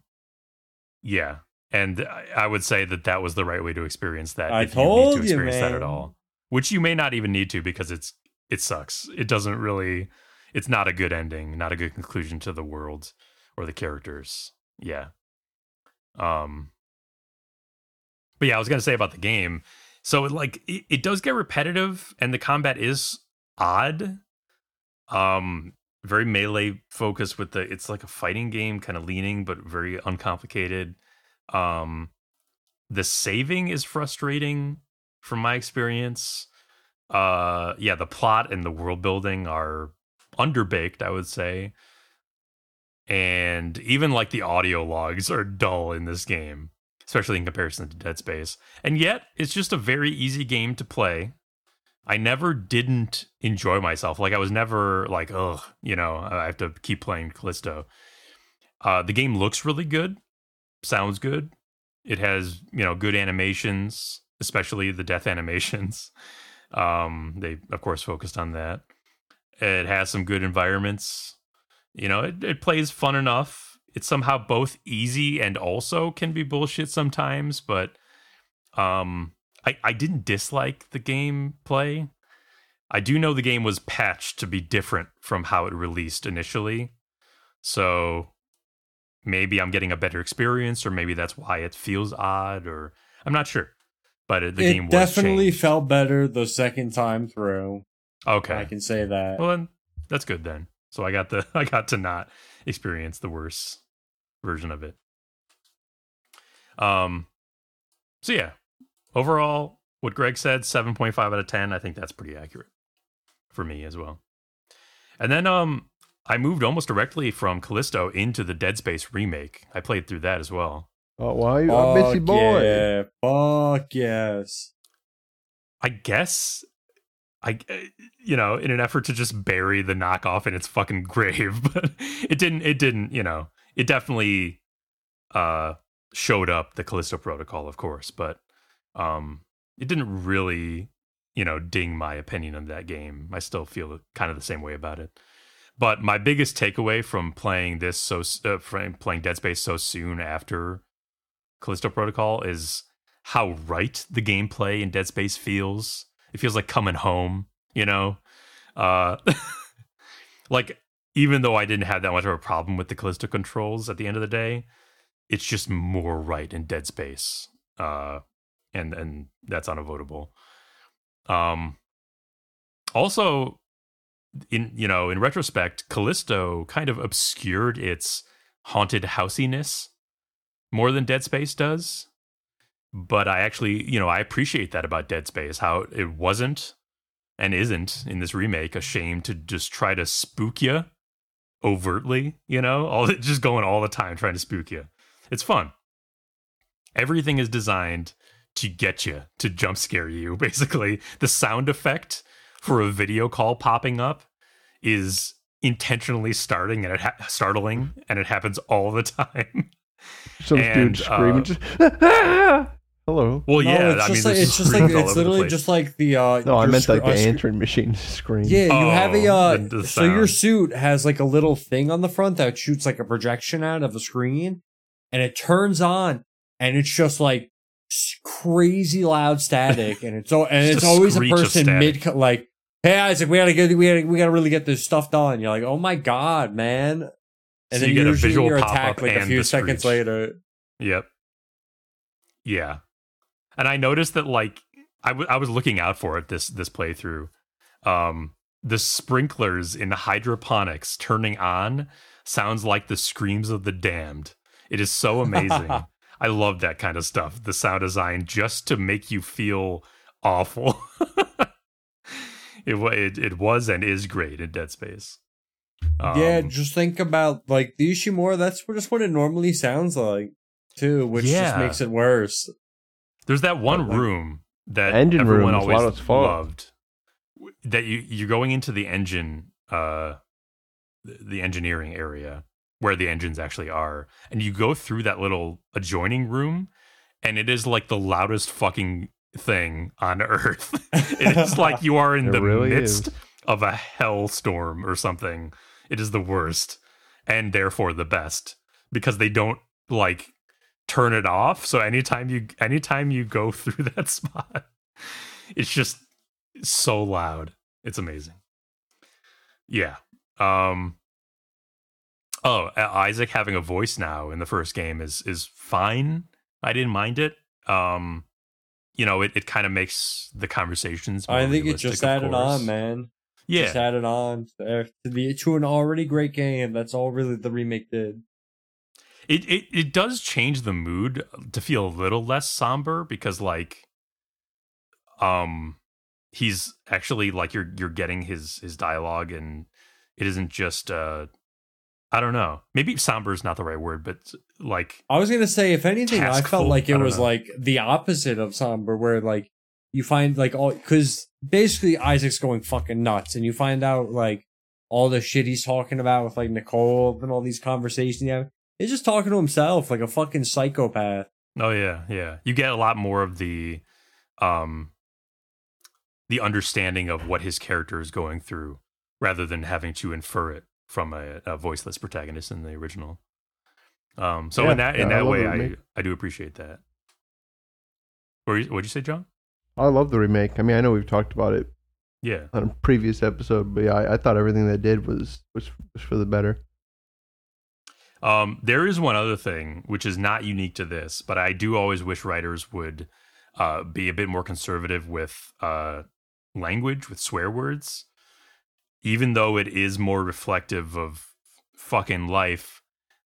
yeah, and I, would say that that was the right way to experience that. I if you need told to you, experience that at all, which you may not even need to because it's it sucks. It doesn't really. It's not a good ending, not a good conclusion to the world or the characters. Yeah. Um. But yeah, I was gonna say about the game. So it, like it, it does get repetitive, and the combat is odd. Um, very melee focused with the. It's like a fighting game, kind of leaning, but very uncomplicated. Um, the saving is frustrating from my experience. Uh, yeah, the plot and the world building are underbaked, I would say. And even like the audio logs are dull in this game, especially in comparison to Dead Space. And yet, it's just a very easy game to play. I never didn't enjoy myself. Like I was never like, ugh, you know, I have to keep playing Callisto. Uh, the game looks really good, sounds good. It has, you know, good animations, especially the death [laughs] animations. Um, they of course focused on that. It has some good environments. You know, it, it plays fun enough. It's somehow both easy and also can be bullshit sometimes, but um I, I didn't dislike the gameplay. I do know the game was patched to be different from how it released initially. So maybe I'm getting a better experience, or maybe that's why it feels odd, or I'm not sure. But it, the it game was definitely felt better the second time through. okay. I can say that. Well, then that's good then. So I got the [laughs] I got to not experience the worst version of it. Um. So yeah, overall, what Greg said, seven point five out of ten. I think that's pretty accurate for me as well. And then um, I moved almost directly from Callisto into the Dead Space remake. I played through that as well. Oh, why you a busy boy? Yeah, fuck yes. I guess I you know, in an effort to just bury the knockoff in its fucking grave, [laughs] but it didn't it didn't, you know. It definitely uh showed up the Callisto protocol, of course, but um it didn't really, you know, ding my opinion of that game. I still feel kind of the same way about it. But my biggest takeaway from playing this so uh, from playing Dead Space so soon after Callisto Protocol is how right the gameplay in Dead Space feels. It feels like coming home, you know? Uh [laughs] like even though I didn't have that much of a problem with the Callisto controls at the end of the day, it's just more right in Dead Space. Uh and and that's unavoidable. Um also in you know, in retrospect, Callisto kind of obscured its haunted housiness more than Dead Space does but I actually, you know, I appreciate that about Dead Space, how it wasn't and isn't in this remake ashamed to just try to spook you overtly, you know, [laughs] all just going all the time trying to spook you. It's fun. Everything is designed to get you, to jump scare you. [laughs] Basically, the sound effect for a video call popping up is intentionally starting and it ha- startling and it happens all the [laughs] time. Some And, dude screaming. uh, just, [laughs] Hello. Well, No, yeah, it's I just mean, like it's just like it's literally just like the uh No, I meant scr- like the uh, scr- answering machine scream. Yeah, you have a Oh, uh, the- the so your suit has like a little thing on the front that shoots like a projection out of a screen, and it turns on, and it's just like s- crazy loud static, and it's all and it's always a person mid like, hey Isaac, we gotta get we gotta we gotta really get this stuff done. You're like, oh my god, man, and So then you get a visual you're pop-up attacked like a few seconds later. Yep. Yeah. And I noticed that like I, w- I was looking out for it this this playthrough. Um the sprinklers in the hydroponics turning on sounds like the screams of the damned. It is so amazing. [laughs] I love that kind of stuff. The sound design just to make you feel awful. [laughs] it, it it was and is great in Dead Space. yeah, Um, just think about like the Ishimura. That's just what it normally sounds like, too, which just makes it worse. There's that one like, room that engine everyone room always loud loved. That you you're going into the engine uh the engineering area where the engines actually are, and you go through that little adjoining room, and it is like the loudest fucking thing on [laughs] earth. it is like you are in It the really midst is. of a hellstorm or something. It is the worst, and therefore the best because they don't like turn it off. So anytime you anytime you go [laughs] through that spot, it's just so loud. It's amazing. Yeah. Um Oh, uh, Isaac having a voice now in the first game is is fine. I didn't mind it. Um you know, it, it kind of makes the conversations more I think it just added course. on, man. Yeah. Just added on to to the to an already great game. That's all really the remake did. it, it it does change the mood to feel a little less somber because like um he's actually like you're you're getting his his dialogue and it isn't just uh I don't know. Maybe somber is not the right word, but like I was gonna say, if anything, I felt like it was know. like the opposite of somber, where like you find like all because basically Isaac's going fucking nuts, and you find out like all the shit he's talking about with like Nicole and all these conversations. Yeah, he's just talking to himself like a fucking psychopath. Oh yeah, yeah. You get a lot more of the um the understanding of what his character is going through rather than having to infer it from a, a voiceless protagonist in the original. Um so Yeah, in that in yeah, that love way I. I do appreciate that. What what'd you say, John? I love the remake. I mean, I know we've talked about it Yeah. on a previous episode, but yeah, I, I thought everything they did was was was for the better. Um, there is one other thing which is not unique to this, but I do always wish writers would uh, be a bit more conservative with uh, language, with swear words. Even though it is more reflective of fucking life,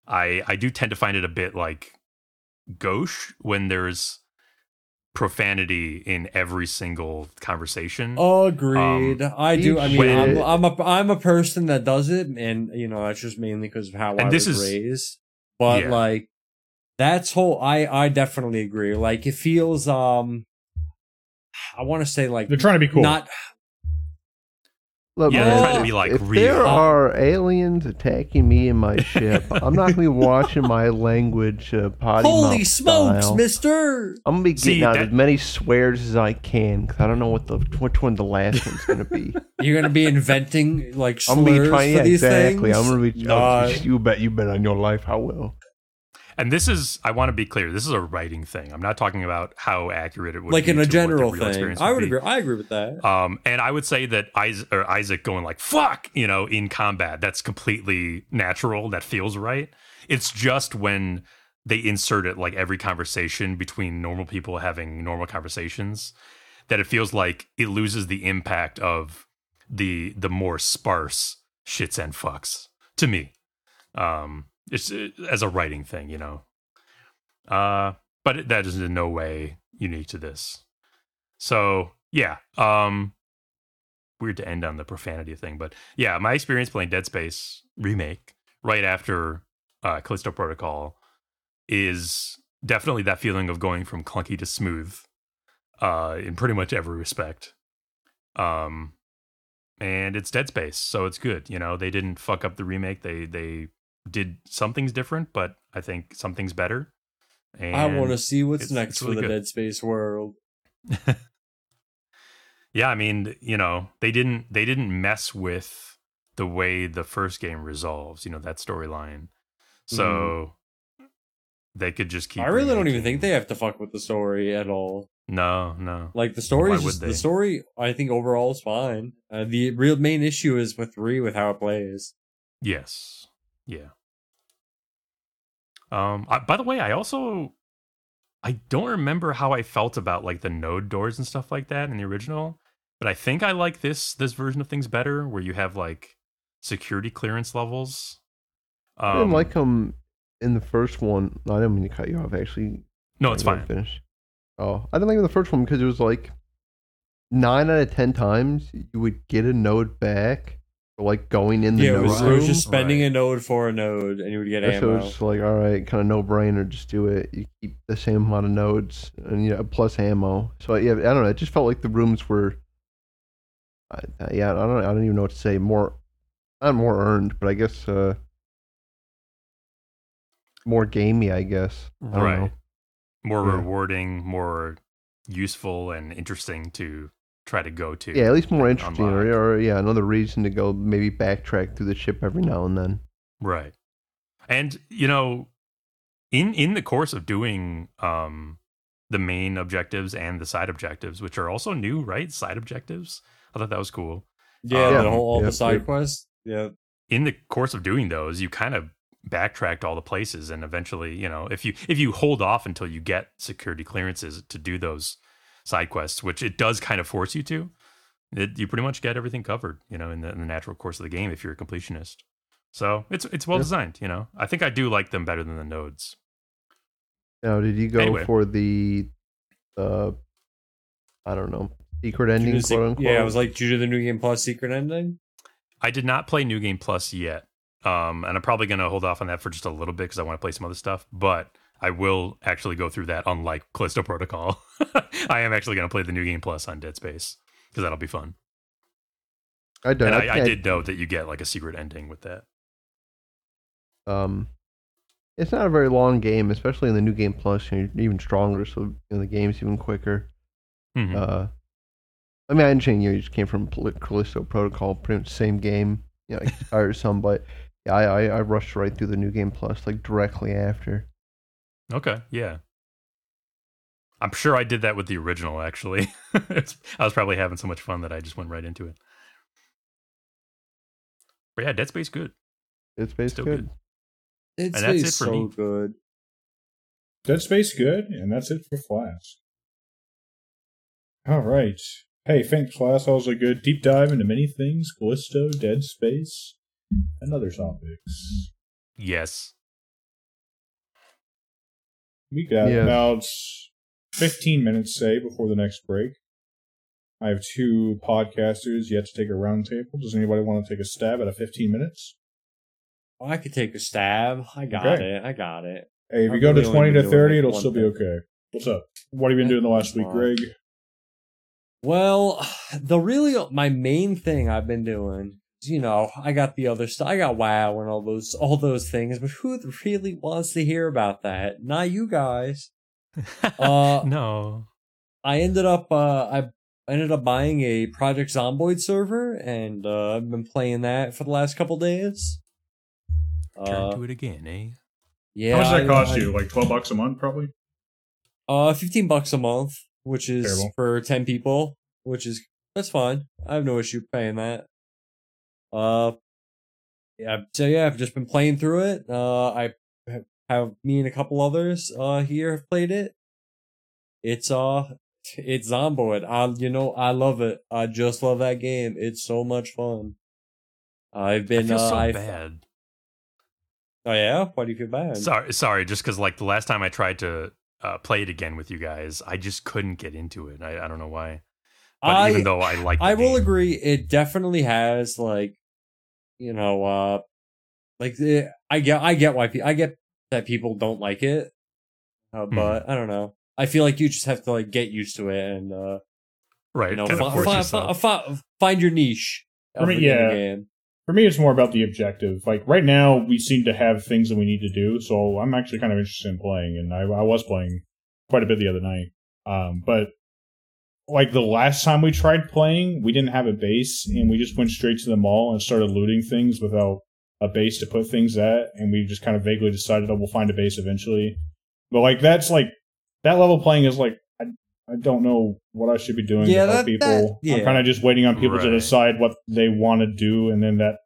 I I do tend to find it a bit like gauche when there's profanity in every single conversation. Agreed. I do. I mean, I'm, I'm a I'm a person that does it, and you know that's just mainly because of how And I this was is- raised. But Yeah. like, that's whole. I I definitely agree. Like, it feels um, I want to say like They're trying to be cool. not Look, Yeah, man, trying to be, like, if real. there are aliens attacking me in my ship, I'm not gonna be watching my language uh, potty holy mouth smokes, style. Mister. I'm gonna be getting See, out that- as many swears as I can because I don't know what the which one the last one's gonna be. [laughs] You're gonna be inventing like I'm gonna be trying. for Yeah, these exactly. things. I'm gonna be. Nah. oh, you bet. You bet on your life. I will. And this is, I want to be clear, this is a writing thing. I'm not talking about how accurate it would be. like be in a general thing. I would be. agree. I agree with that. Um, and I would say that Isaac, or Isaac going like "fuck," you know, in combat, that's completely natural. That feels right. It's just when they insert it, like every conversation between normal people having normal conversations, that it feels like it loses the impact of the the more sparse shits and fucks to me. Um, it's uh, as a writing thing, you know. Uh, but it- that is in no way unique to this. So yeah, um, weird to end on the profanity thing, but yeah, my experience playing Dead Space remake right after uh, Callisto Protocol is definitely that feeling of going from clunky to smooth, uh, in pretty much every respect. Um, and it's Dead Space, so it's good. You know, they didn't fuck up the remake. They they did some things different, but I think something's better. And I want to see what's it's- next it's for the good. Dead Space world. [laughs] yeah, I mean, you know, they didn't they didn't mess with the way the first game resolves, you know, that storyline. So they could just keep. I really don't even think they have to fuck with the story at all. No, no. Like the story Why is just the story. I think overall is fine. Uh, the real main issue is with three with how it plays. Yes. Yeah. Um I, by the way, I also I don't remember how I felt about like the node doors and stuff like that in the original, but I think I like this this version of things better where you have like security clearance levels. Um, I didn't like him in the first one. No, I didn't mean to cut you off. Actually, No, it's fine. Finish. Oh, I didn't like the first one because it was like nine out of ten times you would get a node back like going in the Yeah, it node was, it was just spending Right. a node for a node, and you would get so ammo. it's like all right, kind of no brainer. Just do it. You keep the same amount of nodes and you know plus ammo. So yeah, I don't know. It just felt like the rooms were. Uh, yeah, I don't. I don't even know what to say. More not more earned, but I guess uh, more gamey. I guess. I don't right. know. More Yeah. rewarding, more useful and interesting to try to go to. Yeah, at least more interesting, or, or yeah, another reason to go maybe backtrack through the ship every now and then. Right. And you know, in in the course of doing um the main objectives and the side objectives, which are also new, right? Side objectives. I thought that was cool. Yeah, Um, the whole all yeah, the side yeah. quests. Yeah. In the course of doing those, you kind of backtracked all the places and eventually, you know, if you if you hold off until you get security clearances to do those side quests, which it does kind of force you to, it, you pretty much get everything covered, you know, in the, in the natural course of the game if you're a completionist. So it's it's well Yeah. designed, you know. I think I do like them better than the nodes. Now, did you go Anyway. for the, uh, I don't know, secret ending, Judas- quote unquote? yeah, I was like Judah the New Game Plus secret ending. I did not play New Game Plus yet, um, and I'm probably going to hold off on that for just a little bit because I want to play some other stuff. But I will actually go through that, unlike Callisto Protocol. [laughs] I am actually going to play the New Game Plus on Dead Space because that'll be fun. I did. And I, I, I did know that you get like a secret ending with that. Um, it's not a very long game, especially in the new game plus. You're even stronger, so you know, the game's even quicker. Mhm. Uh, I mean, I understand you, just came from Callisto Protocol, pretty much same game. You know, some, but yeah, I, I I rushed right through the new game plus like directly after. Okay, yeah. I'm sure I did that with the original. Actually, [laughs] It's- I was probably having so much fun that I just went right into it. But yeah, Dead Space good. It's Space Still good. It's And that's it for so me. good. Dead Space good, and that's it for Flask. All right. Hey, thanks, Flask. That was a good deep dive into many things Callisto, Dead Space, and other topics. Yes. We got Yes. about 15 minutes, say, before the next break. I have two podcasters yet to take a roundtable. Does anybody want to take a stab at a 15 minutes? Oh, I could take a stab. I got Okay. it. I got it. Hey, if you I've go to really only 20 to 30, it'll one still be okay. What's up? What have you been doing the last week, uh, Greg? Well, [sighs] the really my main thing I've been doing, is, you know, I got the other stuff. I got WoW and all those all those things, but who really wants to hear about that? Not you guys. [laughs] Uh, no. I ended up uh I I ended up buying a Project Zomboid server and uh, I've been playing that for the last couple days. Turn Uh, to it again, eh? yeah, How much does that cost I- you? Like 12 bucks a month, probably? Uh, fifteen bucks a month, which is Terrible. for ten people, which is that's fine. I have no issue paying that. Uh, yeah. So yeah, I've just been playing through it. Uh, I have, me and a couple others uh here have played it. It's uh, it's Zomboid. I you know I love it. I just love that game. It's so much fun. I've I been feel uh, so I've- bad. Oh yeah, why do you feel bad? Sorry, sorry. Just because like the last time I tried to uh, play it again with you guys, I just couldn't get into it. I, I don't know why. But I even though I like, I will game. agree. It definitely has like, you know, uh, like eh, I get, I get why pe- I get that people don't like it, uh, Hmm. but I don't know. I feel like you just have to like get used to it and uh, right? you know, fi- fi- fi- fi- find your niche. For me, yeah. game. For me, it's more about the objective. Like right now, we seem to have things that we need to do, so I'm actually kind of interested in playing, and I, I was playing quite a bit the other night. Um, but like the last time we tried playing, we didn't have a base, and we just went straight to the mall and started looting things without a base to put things at, and we just kind of vaguely decided, that we'll find a base eventually. But like that's like that level of playing is like I, I don't know what I should be doing Yeah, to help that- people. that- I'm kind of just waiting on people to decide what they want to do, and then that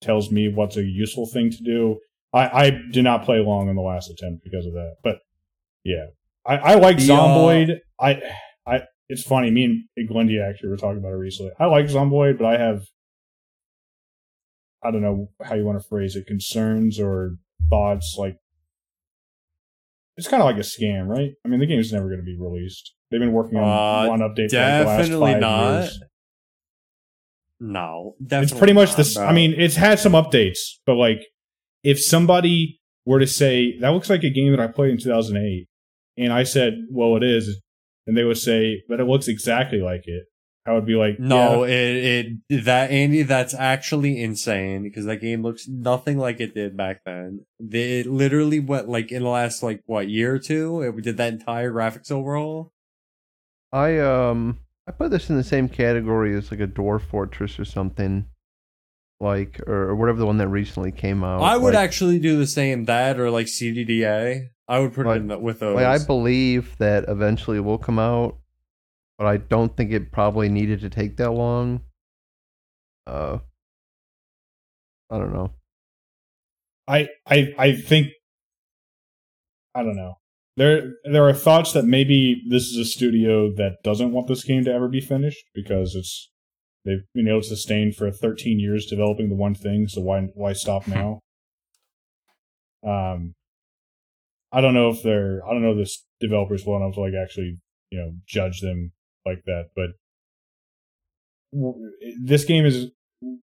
tells me what's a useful thing to do. I, I did not play long in the last attempt because of that, but yeah, I, I like The, uh, Zomboid. I I it's funny. Me and Glendy actually were talking about it recently. I like Zomboid, but I have I don't know how you want to phrase it, concerns or thoughts like it's kind of like a scam, right? I mean, the game's never going to be released. They've been working on Uh, one update for like the last five not. years. No, It's pretty much not, this. I mean, it's had some updates, but like, if somebody were to say that looks like a game that I played in 2008, and I said, "Well, it is," and they would say, "But it looks exactly like it," How it'd be like No, yeah, it it that Andy, that's actually insane because that game looks nothing like it did back then. They, it literally went like in the last like what year or two, it did that entire graphics overhaul. I um I put this in the same category as like a Dwarf Fortress or something, like or, or whatever the one that recently came out. I would like, actually do the same that or like CDDA. I would put Like- it in the, with those. Like, I believe that eventually it will come out, but I don't think it probably needed to take that long. Uh, I don't know. I I I think I don't know. There there are thoughts that maybe this is a studio that doesn't want this game to ever be finished because it's they've been able to sustain for 13 years developing the one thing, so why why stop now? [laughs] um I don't know if they're I don't know if this developers well enough to like actually, you know, judge them like that, but this game is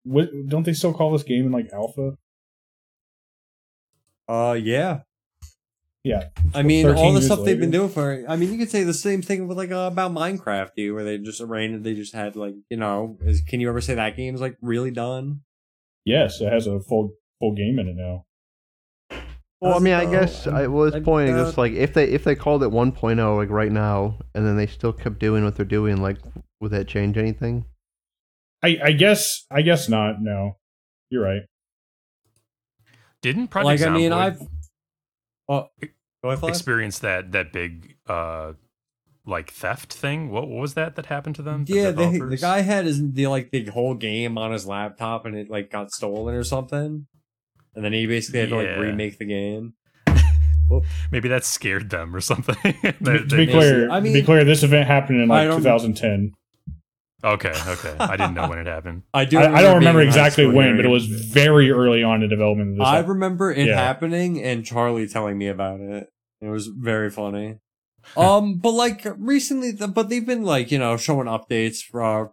what don't they still call this game in like alpha? Uh, yeah. Yeah. I mean, all the stuff they've been doing for. I mean, you could say the same thing with like uh, about Minecraft, dude, where they just arranged. They just had like, you know, is can you ever say that game's like really done? Yes, it has a full full game in it now. Well, I mean, I Uh, guess I was I- pointing uh, just like if they if they called it 1.0 like right now, and then they still kept doing what they're doing, like would that change anything? I I guess I guess not. No, you're right. Didn't Project like, I mean, I've. Oh, go ahead, Flask. experience that that big uh like theft thing? What, what was that that happened to them? The Yeah, they, the guy had his the like the whole game on his laptop, and it like got stolen or something, and then he basically had to like Yeah. remake the game. [laughs] Maybe that scared them or something. To, [laughs] They- be- to they- be clear, I to be clear, this event happened in I like don't- 2010. okay, okay. I didn't know when it happened. [laughs] I do. I, I don't remember in high exactly school when, hearing but it was very early on in development of this. I remember it Yeah. happening and Charlie telling me about it. It was very funny. Um, but like recently, the, but they've been like you know showing updates for, uh,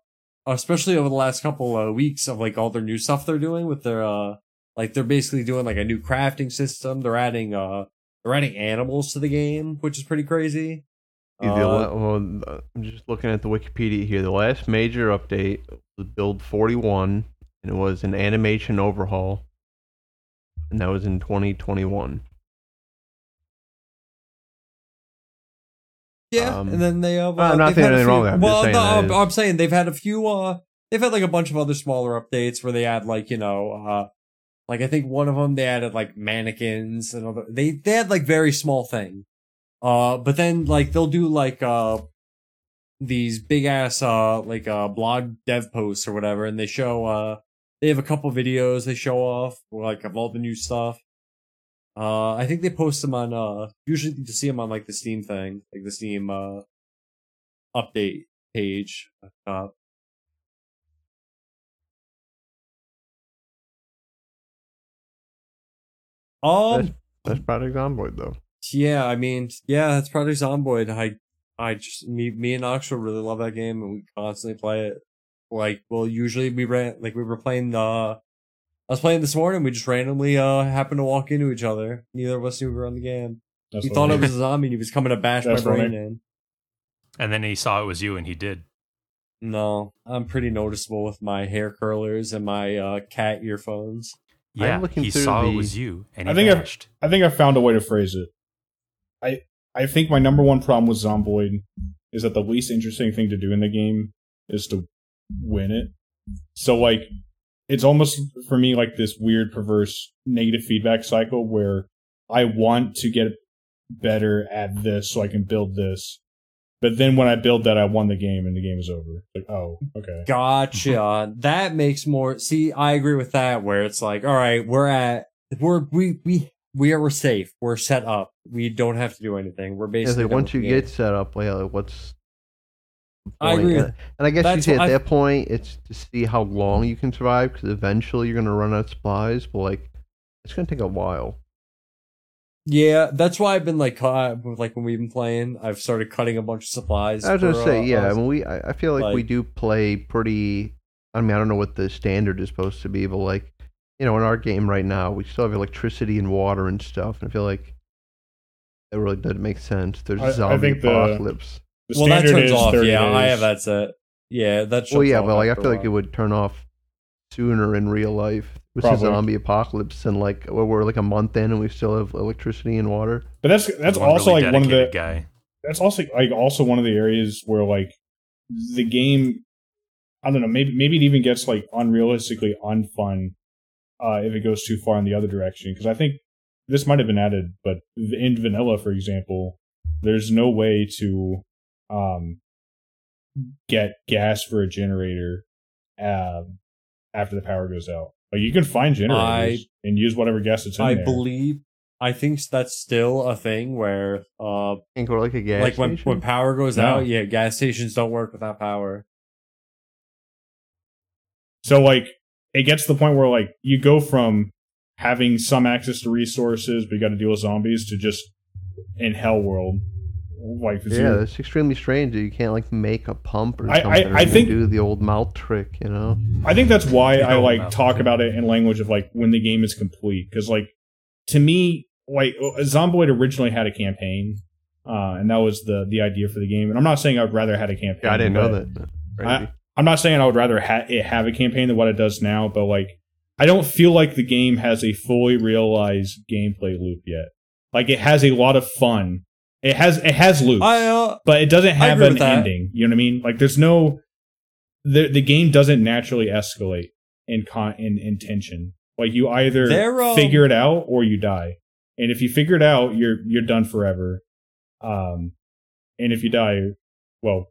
especially over the last couple of weeks of like all their new stuff they're doing with their uh, like they're basically doing like a new crafting system. They're adding uh, they're adding animals to the game, which is pretty crazy. Uh, la- well, I'm just looking at the Wikipedia here. The last major update was build 41, and it was an animation overhaul, and that was in 2021. Yeah, Um, and then they uh, I'm not saying anything few- wrong with it, I'm just well, saying no, that I'm, I'm saying they've had a few. Uh, they've had like a bunch of other smaller updates where they add like you know, uh, like I think one of them they added like mannequins and other. They they had like very small thing. Uh, but then like they'll do like uh these big ass uh like uh blog dev posts or whatever, and they show uh they have a couple videos they show off like of all the new stuff. Uh, I think they post them on, uh, usually to see them on like the Steam thing, like the Steam, uh, update page. Uh, um, That's Project Zomboid, though. yeah, I mean, yeah, that's Project Zomboid. I, I just, me, me and Oxford really love that game and we constantly play it. Like, well, usually we ran, like we were playing, uh, I was playing this morning, we just randomly, uh, happened to walk into each other. Neither of us knew we were on the game. That's he thought I- it was a zombie and he was coming to bash That's my brain funny. in. And then he saw it was you, and he did. No, I'm pretty noticeable with my hair curlers and my uh, cat earphones. I'm Yeah, looking he through saw the- it was you, and I he think I've- I think I found a way to phrase it. I I think my number one problem with Zomboid is that the least interesting thing to do in the game is to win it. So like it's almost for me like this weird perverse negative feedback cycle where I want to get better at this so I can build this. But then when I build that I won the game and the game is over. Like, oh, okay. Gotcha. [laughs] that makes more. See, I agree with that. Where it's like, all right, we're at, we're we we we are we're safe. We're set up. We don't have to do anything. We're basically like done once you get set up, like, like, what's I agree And, I guess you that's say at I- that point, it's to see how long you can survive because eventually you're gonna run out of supplies. But like, it's gonna take a while. Yeah, that's why I've been like, cut, like when we've been playing, I've started cutting a bunch of supplies. I was gonna say, uh, yeah. I mean, we. I, I feel like, we do play pretty. I mean, I don't know what the standard is supposed to be, but like, you know, in our game right now, we still have electricity and water and stuff, and I feel like that really doesn't make sense. There's I- I zombie think apocalypse. The well, that standard turns is off. 30 Yeah, I days. have that set. Yeah, that's Well, yeah, but like I feel like it would turn off sooner in real life. With the Probably. zombie apocalypse and like well, we're like a month in and we still have electricity and water. But that's that's One also really like one of the guy. that's also like also one of the areas where like the game I don't know, maybe maybe it even gets like unrealistically unfun uh if it goes too far in the other direction because I think this might have been added, but in vanilla for example, there's no way to um get gas for a generator um after the power goes out. Like you can find generators and use whatever gas it's in I there. believe. I think that's still a thing where, uh, Can't go to like a gas like when station. when power goes No. out, yeah, gas stations don't work without power. So like it gets to the point where like you go from having some access to resources, but you got to deal with zombies, to just in Hell World, like it's yeah, your- that's extremely strange that you can't like make a pump or I- I- something. or I think- do the old mouth trick, you know. I think that's why I like talk it. about it in language of like when the game is complete, because like to me, like Zomboid originally had a campaign, uh, and that was the the idea for the game. And I'm not saying I'd rather had a campaign. Yeah, I didn't know that. I- Crazy. I'm not saying I would rather ha- it have a campaign than what it does now, but like I don't feel like the game has a fully realized gameplay loop yet. Like it has a lot of fun. It has it has loops, I uh, but it doesn't have an ending. You know what I mean? Like there's no the the game doesn't naturally escalate in con in, in tension. Like you either um, figure it out or you die. And if you figure it out, you're you're done forever. Um, and if you die, well,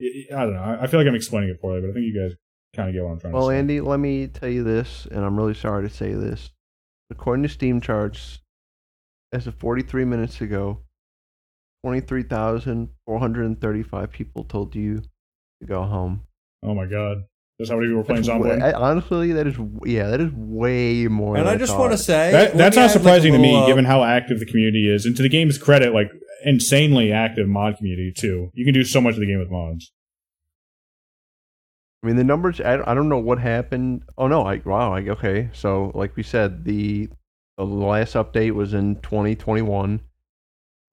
I I don't know. I I feel like I'm explaining it poorly, but I think you guys kind of get what I'm trying Well, to say. Well, Andy, let me tell you this, and I'm really sorry to say this. According to Steam charts, as of 43 minutes ago, 23,435 people told you to go home. oh my god, that's how many people were playing Zombie. honestly, that is yeah, that is way more. and than I just want to say That, that's not add, like, surprising to me, little, uh, given how active the community is, and to the game's credit, like insanely active mod community too. You can do so much of the game with mods. I mean, the numbers. I, I don't know what happened. Oh no! I wow. I, okay, so like we said, the the last update was in 2021.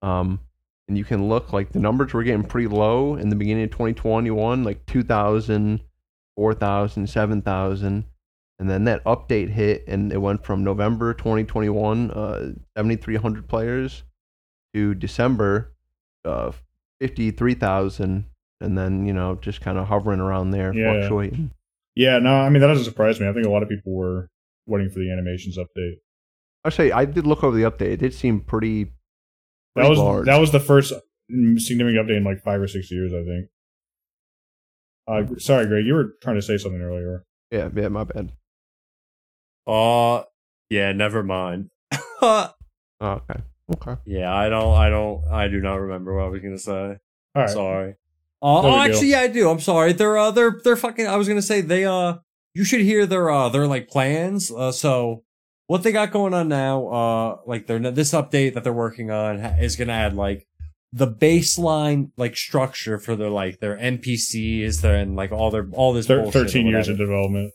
Um, and you can look like the numbers were getting pretty low in the beginning of 2021, like 2,000, 4,000, 7,000. And then that update hit, and it went from November 2021, uh, 7,300 players, to December, uh, 53,000. And then, you know, just kind of hovering around there, Yeah. fluctuating. Yeah, no, I mean that doesn't surprise me. I think a lot of people were waiting for the animations update. I say I did look over the update. It did seem pretty. That was large. that was the first significant update in like five or six years, I think. Uh, sorry, Greg, you were trying to say something earlier. Yeah, yeah, my bad. Uh, yeah, never mind. [laughs] Oh, okay, okay. yeah, I don't, I don't, I do not remember what I was gonna say. All right, Sorry. Uh, No oh, big actually, yeah, I do. I'm sorry. They're, uh, they're, they're fucking. I was gonna say they, uh, you should hear their, uh, their like plans. Uh, so what they got going on now, uh, like their this update that they're working on is gonna add like the baseline like structure for their like their NPCs, their and like all their all this Thir- thirteen years whatever. of development,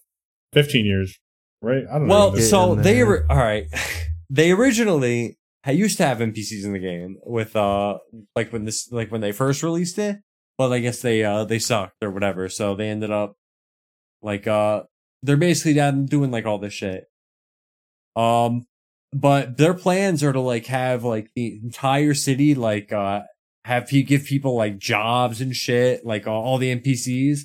fifteen years, right? I don't know. Well, so they there. ori- all right. [laughs] They originally ha- used to have NPCs in the game with uh like when this like when they first released it, but I guess they uh they sucked or whatever. So they ended up like uh they're basically down doing like all this shit. Um, but their plans are to like have like the entire city like uh have you give people like jobs and shit like all, all the NPCs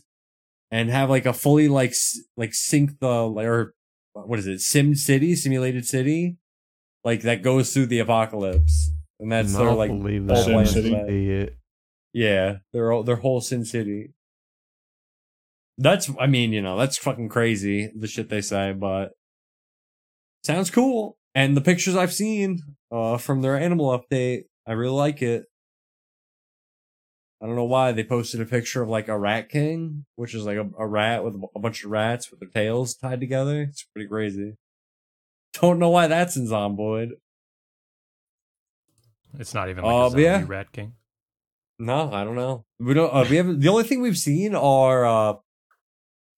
and have like a fully like s- like sync the or what is it sim city simulated city like that goes through the apocalypse and that's I their don't like believe whole that. Sim City? for that. Idiot. yeah their whole- their whole sin city that's i mean you know that's fucking crazy the shit they say but sounds cool and the pictures i've seen uh from their animal update i really like it I don't know why they posted a picture of like a rat king, which is like a, a rat with a bunch of rats with their tails tied together. It's pretty crazy. Don't know why that's in Zomboid. It's not even like Uh, a zombie yeah. rat king. No, I don't know. We don't. Uh, we have the only thing we've seen are uh,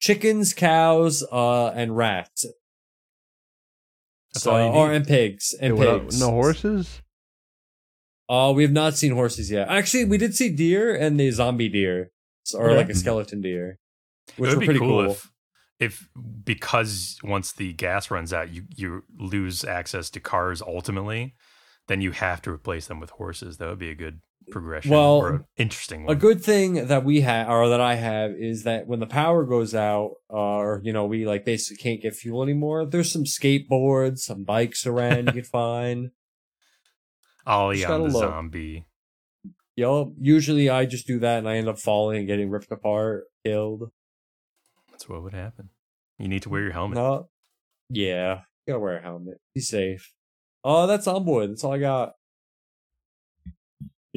chickens, cows, uh, and rats. That's so, all you or need. and pigs and what up? pigs. No horses. Uh, we have not seen horses yet. Actually, we did see deer and the zombie deer, or Okay. like a skeleton deer. which it were would be pretty cool, cool. if if because once the gas runs out, you you lose access to cars ultimately, then you have to replace them with horses. That would be a good progression. Well, or interesting one. A good thing that we have, or that I have, is that when the power goes out, uh, or you know, we like basically can't get fuel anymore. There's some skateboards, some bikes around you can [laughs] find. Ollie just on the look. zombie. Yo, usually I just do that and I end up falling and getting ripped apart, killed. That's what would happen. You need to wear your helmet. No, yeah, you gotta wear a helmet. Be safe. Oh, that's Zomboid. That's all I got.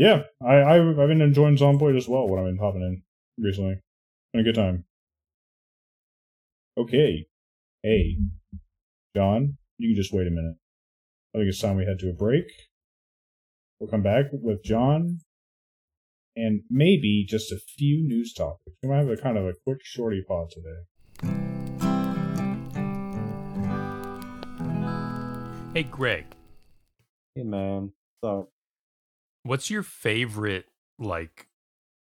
Yeah, I, I've, I've been enjoying Zomboid as well when I've been popping in recently. been a good time. Okay. Hey, John, you can just wait a minute. I think it's time we head to a break. We'll come back with John and maybe just a few news topics. We might have a kind of a quick shorty pod today. Hey, Greg, Hey man. So what's your favorite like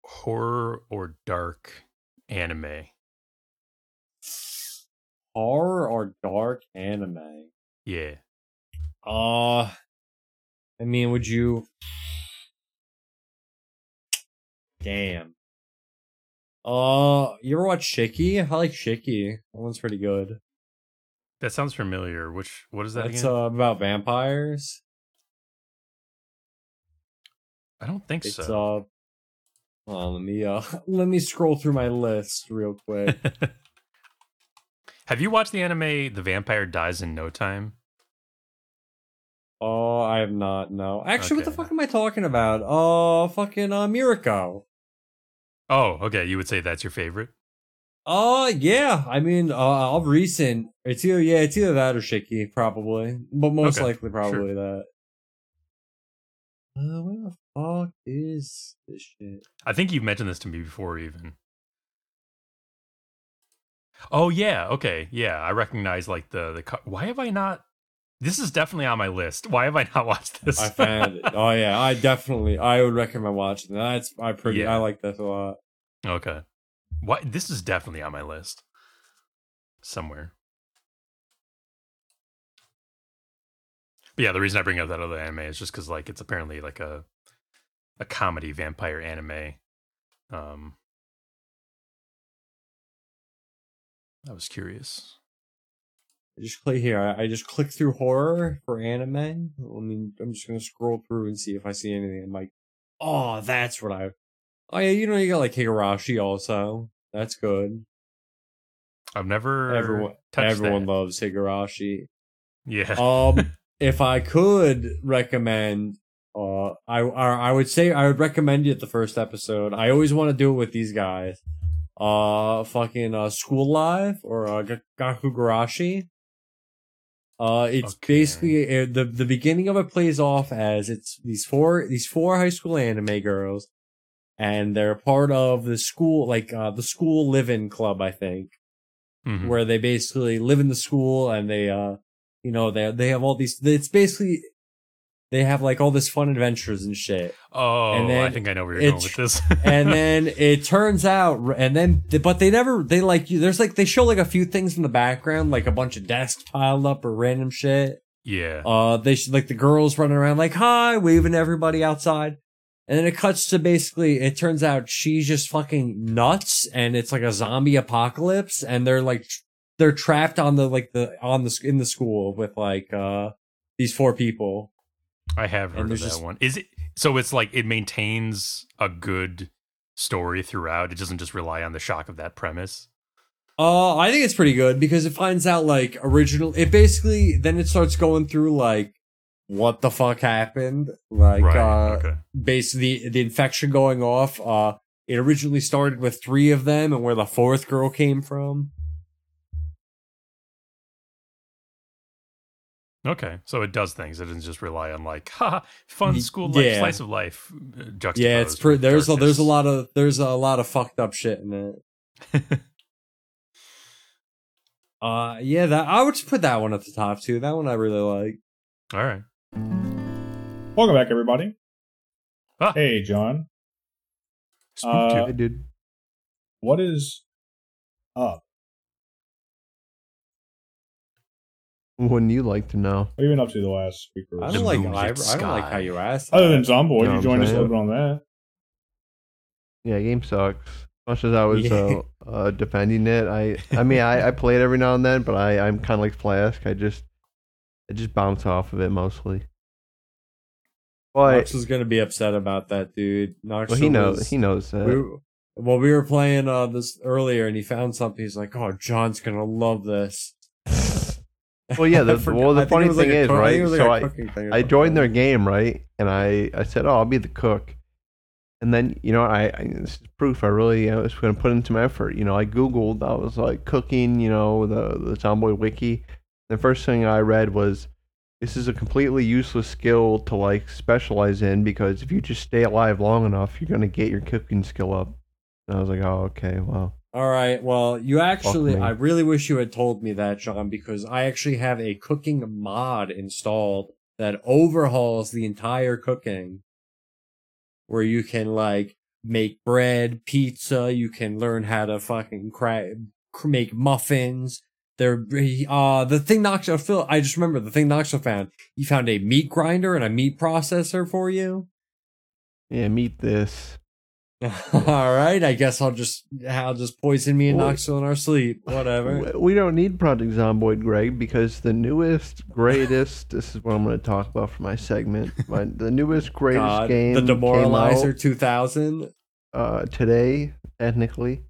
horror or dark anime? horror or dark anime? Yeah. Uh I mean, would you Damn. Uh you ever watch Shiki? I like Shiki. That one's pretty good. That sounds familiar. Which what is that It's uh, about vampires. I don't think It's so. uh hold on, let me uh [laughs] let me scroll through my list real quick. [laughs] Have you watched the anime The Vampire Dies in No Time? oh, I have not, no. Actually, what the fuck am I talking about? Uh fucking uh. Oh, okay. You would say that's your favorite? Uh yeah, I mean, uh, of recent, it's either yeah, it's either that or Shiki, probably, but most Okay, likely probably that. Uh, where the fuck is this shit? I think you've mentioned this to me before, even. Oh yeah, okay, yeah. I recognize like the the. co- Why have I not? This is definitely on my list. Why have I not [laughs] watched this? I found it. Oh yeah, I definitely, I would recommend watching that. That's I pretty, Yeah. I like this a lot. okay. Why? This is definitely on my list. Somewhere. But yeah, the reason I bring up that other anime is just because like it's apparently like a a comedy vampire anime. Um, I was curious. I just click here. I, I just click through horror for anime. I mean, I'm just gonna scroll through and see if I see anything. I'm like, oh, that's what I. Oh yeah, you know you got like Higurashi also. That's good. I've never Everyone, everyone that. loves Higurashi. Yeah. Um, [laughs] if I could recommend, uh, I, I I would say I would recommend it the first episode. I always want to do it with these guys. Uh, fucking uh, School Live or uh, Ga- Gakugarashi. Uh, it's Okay. basically uh, the the beginning of it plays off as it's these four these four high school anime girls, and they're part of the school like uh the school live-in club I think Mhm. where they basically live in the school and they uh you know they they have all these it's basically they have like all this fun adventures and shit Oh, and then I think I know where you're going with this. and [laughs] then it turns out and then but they never they like you there's like they show like a few things in the background like a bunch of desks piled up or random shit yeah. uh they sh- like the girls running around like hi waving everybody outside and then it cuts to basically it turns out she's just fucking nuts and it's like a zombie apocalypse and they're like they're trapped on the like the on the in the school with like uh these four people I have heard of that just- one. Is it so? It's like it maintains a good story throughout. It doesn't just rely on the shock of that premise. uh i think it's pretty good because it finds out like original it basically then it starts going through like what the fuck happened like right. uh okay. basically the infection going off. Uh, it originally started with three of them, and where the fourth girl came from. Okay. So it does things. It doesn't just rely on like, [laughs] ha, fun school life, yeah. slice of life. uh, Juxtaposed Yeah, it's pretty. with There's a, there's a lot of there's a lot of fucked up shit in it. [laughs] Uh, yeah, that I would just put that one at the top too. That one I really like. All right. Welcome back, everybody. Ah. Hey, John. Spooked Uh, you. Hey, dude. What is up? Wouldn't you like to know? What have you been up to the last week or I don't like. I, I don't like how you asked. Other than Zomboid, No, you I'm joined us a little bit on that. Yeah, game sucks. As much as I was Yeah. uh, uh, defending it, I I mean I, I play it every now and then, but I I'm kind of like Flask. I just I just bounce off of it mostly. But Knox is gonna be upset about that, dude. Knox well, he knows was- he knows that. We, were- well, we were playing uh, this earlier, and he found something. He's like, "Oh, John's gonna love this." Well, yeah, the- [laughs] well, the I funny was like thing is, cook- right, like so I- thing I joined their game, right? And I, I said, "Oh, I'll be the cook." And then, you know, I, I this is proof. I really I was going to put in some effort. You know, I googled. I was like cooking. You know, the the Zomboid wiki. The first thing I read was, "This is a completely useless skill to like specialize in because if you just stay alive long enough, you're going to get your cooking skill up." And I was like, "Oh, okay, well." All right. Well, you actually, I really wish you had told me that, John, because I actually have a cooking mod installed that overhauls the entire cooking, where you can like make bread, pizza. You can learn how to fucking cra- cr- make muffins. There, uh, the thing Knoxville, Phil, I just remember the thing Knoxville found. He found a meat grinder and a meat processor for you. Yeah, meat this. [laughs] All right, I guess I'll just I'll just poison me and Well- Knoxville in our sleep. [laughs] Whatever. We- We don't need Project Zomboid, Greg, because the newest, greatest. [laughs] this is what I'm going to talk about for my segment. My, the newest, greatest God, game the Demoralizer came 2000. uh, today, technically.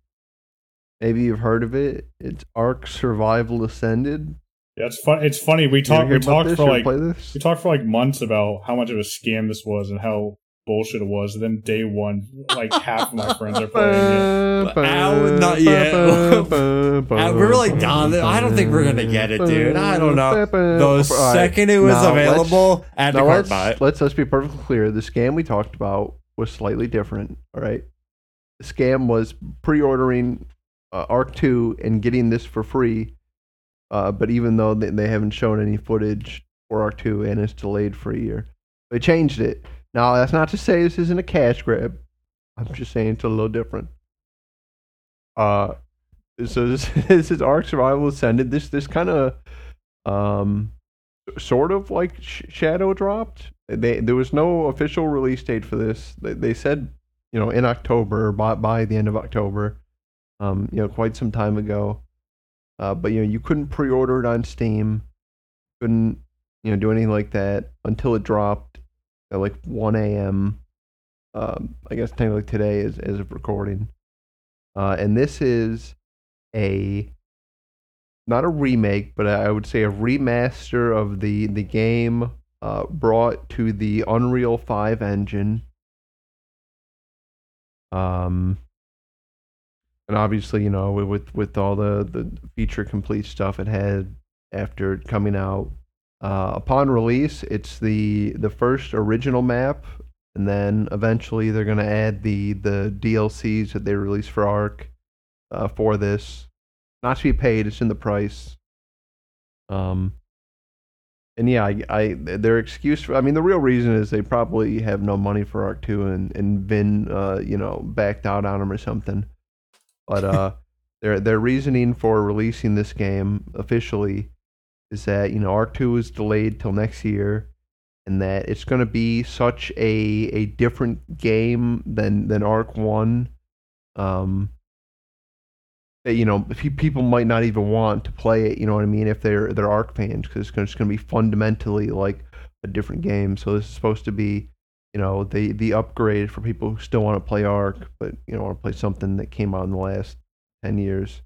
Maybe you've heard of it. It's Ark Survival Ascended. Yeah, it's fun. It's funny. We talked. We talked for like we talked for like months about how much of a scam this was and how bullshit it was. And then day one, like half of my [laughs] friends are playing it. Ow, not yet. [laughs] We were like, "Don, I don't think we're gonna get it, dude. I don't know." The All right, second it was now let's- available, add to cart let's, buy it. let's let's be perfectly clear. The scam we talked about was slightly different. All right, the scam was pre-ordering uh, Ark Two and getting this for free. Uh, but even though they, they haven't shown any footage for Ark Two and it's delayed for a year, they changed it. Now that's not to say this isn't a cash grab. I'm just saying it's a little different. Uh, so this, [laughs] this is Ark Survival Ascended. This this kind of um sort of like sh- Shadow dropped. They there was no official release date for this. They, they said you know in October by by the end of October. Um, you know, quite some time ago. Uh, but you know, you couldn't pre-order it on Steam. Couldn't you know do anything like that until it dropped at like 1 a.m. Um, I guess technically today is as of recording. Uh, and this is a not a remake, but I would say a remaster of the the game uh, brought to the Unreal Five engine. Um, and obviously, you know, with with all the the feature complete stuff it had after coming out. Uh, upon release, it's the the first original map, and then eventually they're gonna add the the DLCs that they release for Ark uh, for this not to be paid. It's in the price. Um, and yeah, I, I their excuse for I mean the real reason is they probably have no money for Ark Two and and Vin uh you know backed out on them or something. But uh, [laughs] their their reasoning for releasing this game officially is that you know Ark Two is delayed till next year, and that it's going to be such a a different game than than Ark One. Um, that, you know, people might not even want to play it. You know what I mean? If they're they're Ark fans, because it's going to be fundamentally like a different game. So this is supposed to be, you know, the the upgrade for people who still want to play Ark, but you know, want to play something that came out in the last ten years.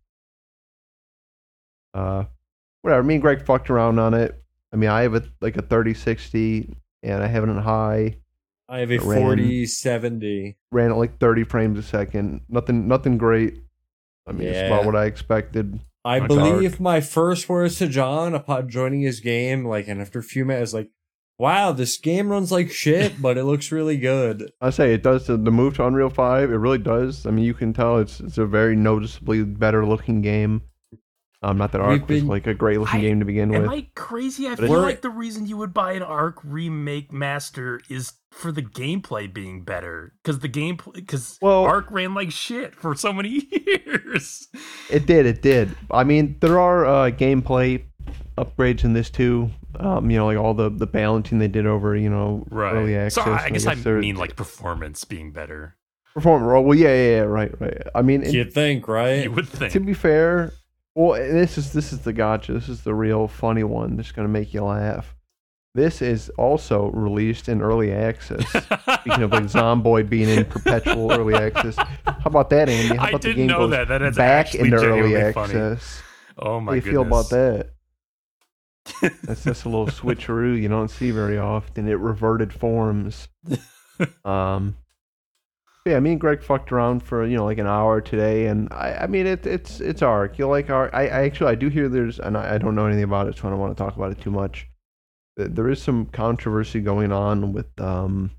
Uh, whatever. Me and Greg fucked around on it. I mean, I have a like a thirty sixty, and I have it on high. I have a Ran- 40 70. Ran at like thirty frames a second. Nothing, nothing great. I mean, it's about what I expected. I believe my first words to John upon joining his game, like, and after a few minutes, like, wow, this game runs like shit, [laughs] but it looks really good. I say it does the, the move to Unreal Five. It really does. I mean, you can tell it's it's a very noticeably better looking game. Um, not that We've Ark was like a great looking I- game to begin Am with. I crazy? I But feel like the reason you would buy an Ark remake master is for the gameplay being better because the gameplay because Well- Ark ran like shit for so many [laughs] years. It did, it did. I mean, there are uh, gameplay upgrades in this too. Um, you know, like all the the balancing they did over, you know, Right. early access. so I, I and guess I mean like performance being better. Performance. Well, yeah, yeah, yeah, right, right. I mean, and You think, right? You would think. to be fair, well, this is this is the gotcha. This is the real funny one. That's gonna make you laugh. This is also released in early access. [laughs] Speaking of like Zomboid being in perpetual early access, how about that, Andy? How I about the didn't game know that. That is back into early funny. access? oh my How do you goodness. feel about that? That's just a little [laughs] switcheroo you don't see very often. It reverted forms. [laughs] Um, yeah, me and Greg fucked around for you know like an hour today, and I, I mean it, it's it's Ark. You like Ark? I, I actually I do hear there's, and I, I don't know anything about it, so I don't want to talk about it too much. There is some controversy going on with um,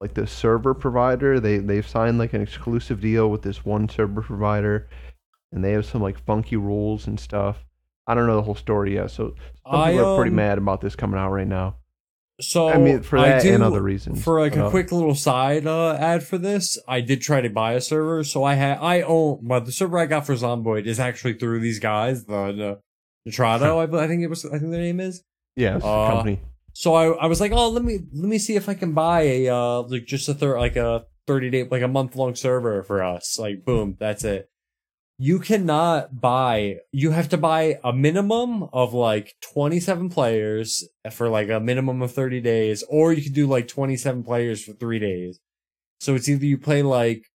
like the server provider. They they've signed like an exclusive deal with this one server provider, and they have some like funky rules and stuff. I don't know the whole story yet, so some I, people are pretty um, mad about this coming out right now. So I mean, for I that do, and other reasons. For like But, a uh, quick little side uh, ad for this, I did try to buy a server. So I had I own, but the server I got for Zomboid is actually through these guys, the the Nitrado, I, I think it was, I think their name is. Yeah, it's a Uh, company. So I, I was like, oh, let me let me see if I can buy a uh like just a third like a thirty day like a month long server for us. Like boom, that's it. You cannot buy. You have to buy a minimum of like twenty seven players for like a minimum of thirty days, or you could do like twenty seven players for three days. So it's either you play like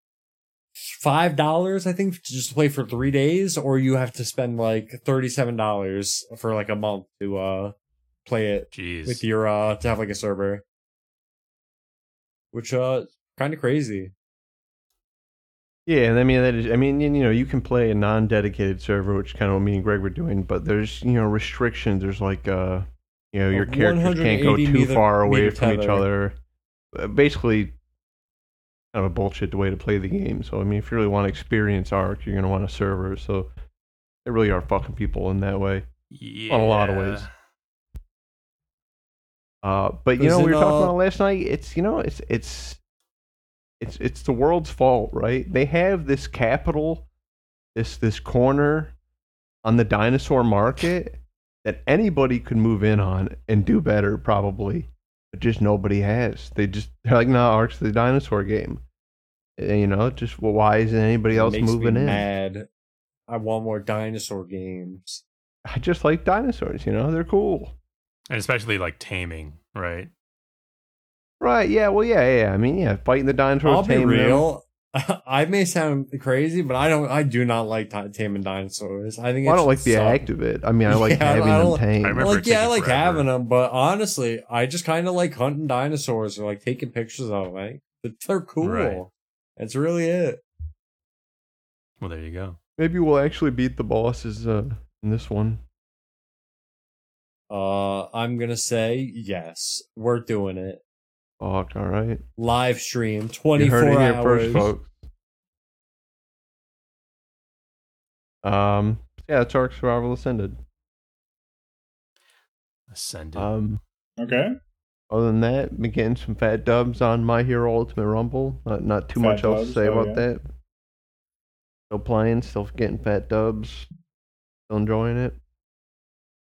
five dollars, I think, to just play for three days, or you have to spend like thirty seven dollars for like a month to uh play it Jeez. with your uh to have like a server which uh kind of crazy Yeah, and I mean that is. I mean, you know, you can play a non-dedicated server, which kind of what me and Greg were doing, but there's you know restrictions. There's like uh, you know, your characters can't go too meter- far away from each other. Uh, basically, kind of a bullshit way to play the game. So I mean, if you really want to experience Ark, you're gonna want a server. So they really are fucking people in that way. yeah. on a lot of ways. Uh, but you know, we were talking uh, about last night. It's you know, it's it's it's it's the world's fault, right? They have this capital, this this corner on the dinosaur market that anybody could move in on and do better, probably, but just nobody has. They just they're like, no, Ark's the dinosaur game. And, you know, just well, why isn't anybody else Makes moving me in? mad i want more dinosaur games I just like dinosaurs. You know, they're cool. And especially like taming, right? Right? Yeah. Well, yeah, yeah. I mean, yeah, fighting the dinosaurs. i'll be taming them. real [laughs] i may sound crazy but i don't i do not like ti- taming dinosaurs i think Well, I don't like the suck. act of it. I mean, I like [laughs] Yeah, having don't- them tamed. I remember like yeah i like forever. having them but honestly i just kind of like hunting dinosaurs or like taking pictures of them like they're cool Right. that's really it Well, there you go. Maybe we'll actually beat the bosses uh, in this one. uh i'm gonna say yes we're doing it Fuck. All right. live stream You 24 heard it here hours first, folks. Um. Yeah, it's Ark Survival Ascended. Ascended. Um. Okay. Other than that, been getting some fat dubs on My Hero Ultimate Rumble. Not not too Fat much else dubs, to say oh, about yeah. that. Still playing, still getting fat dubs. Still enjoying it.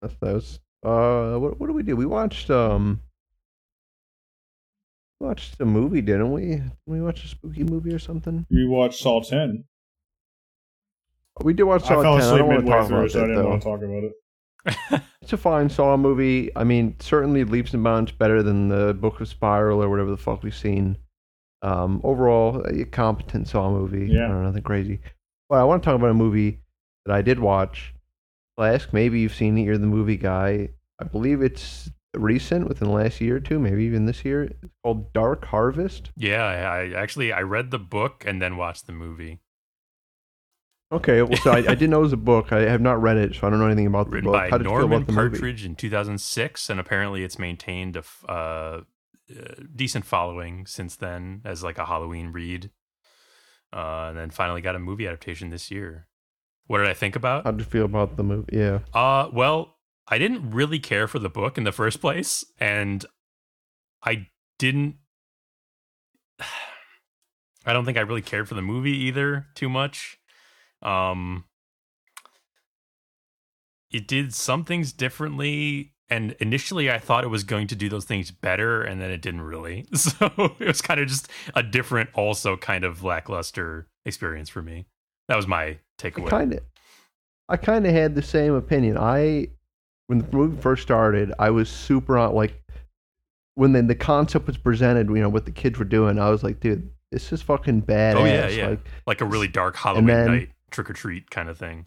That's those. Uh, what what do we do? We watched um. Watched a movie, didn't we? Didn't we watch a spooky movie or something? We watched Saw 10. We did watch Saw fell 10. I asleep don't want to talk about so I didn't though. want to talk about it. [laughs] It's a fine Saw movie. I mean, certainly leaps and bounds better than the Book of Spiral or whatever the fuck we've seen. Um, overall, a competent Saw movie. Yeah. I don't know, nothing crazy. But I want to talk about a movie that I did watch. Flask, maybe you've seen it. You're the movie guy. I believe it's recent, within the last year or two, maybe even this year. It's called Dark Harvest. yeah, I, actually I read the book and then watched the movie. Okay, well, so I, I didn't know it was a book. I have not read it, so I don't know anything about the Written book. by How did you feel Norman about the movie? Partridge in 2006, and apparently it's maintained a f- uh, uh, decent following since then as like a Halloween read. Uh, and then finally got a movie adaptation this year. What did I think about? How'd you feel about the movie? Yeah. Uh, well, I didn't really care for the book in the first place, and I didn't. [sighs] I don't think I really cared for the movie either too much. Um, it did some things differently, and initially I thought it was going to do those things better, and then it didn't really. [laughs] So it was kind of just a different, also kind of lackluster experience for me. That was my takeaway. I kind of had the same opinion. I, when the movie first started, I was super on like, when then the concept was presented, you know, what the kids were doing, I was like, dude, this is fucking bad. Oh, yeah, yeah. Like, like a really dark Halloween then- night trick or treat kind of thing.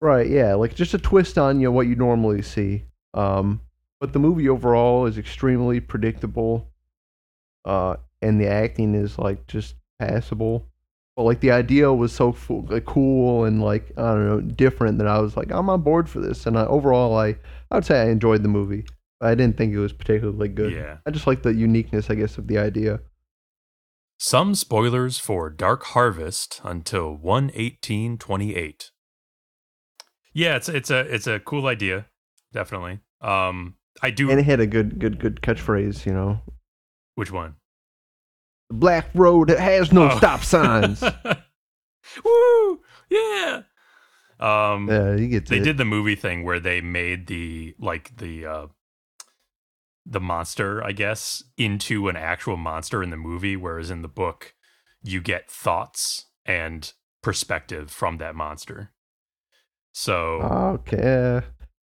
right, yeah, like just a twist on you know what you normally see. Um, but the movie overall is extremely predictable, uh, and the acting is like just passable. But like the idea was so like, cool and like I don't know different that I was like I'm on board for this. And I, overall, I I would say I enjoyed the movie. I didn't think it was particularly good. Yeah. I just like the uniqueness, I guess, of the idea. Some spoilers for Dark Harvest until 11828. Yeah, it's it's a it's a cool idea, definitely. Um I do And it had a good good good catchphrase, you know. which one? Black road that has no Oh. stop signs. [laughs] Woo! Yeah. Um yeah, you get they it. did the movie thing where they made the like the uh the monster i guess into an actual monster in the movie whereas in the book you get thoughts and perspective from that monster so Okay.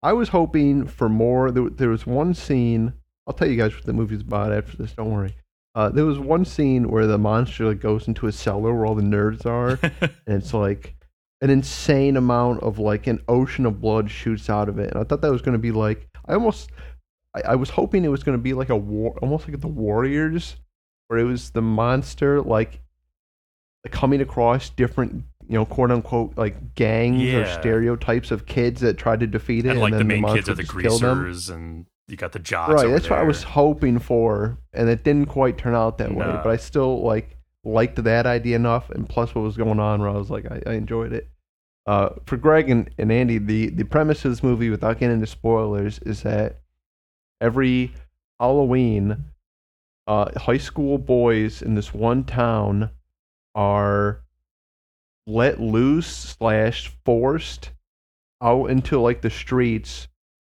I was hoping for more. There, there was one scene. I'll tell you guys what the movie's about after this. Don't worry. Uh, there was one scene where the monster like, goes into a cellar where all the nerds are, [laughs] and it's like an insane amount of like an ocean of blood shoots out of it. And I thought that was going to be like I almost I, I was hoping it was going to be like a war, almost like the Warriors, where it was the monster like coming across different you know quote unquote like gangs or stereotypes of kids that tried to defeat it, and like the main monster kids are the just killed them. greasers and you got the jocks Right, that's what I was hoping for, and it didn't quite turn out that way. But I still like liked that idea enough, and plus what was going on, where I was like, I, I enjoyed it. Uh, for Greg and, and Andy, the the premise of this movie, without getting into spoilers, is that every Halloween, uh, high school boys in this one town are let loose slash forced out into like the streets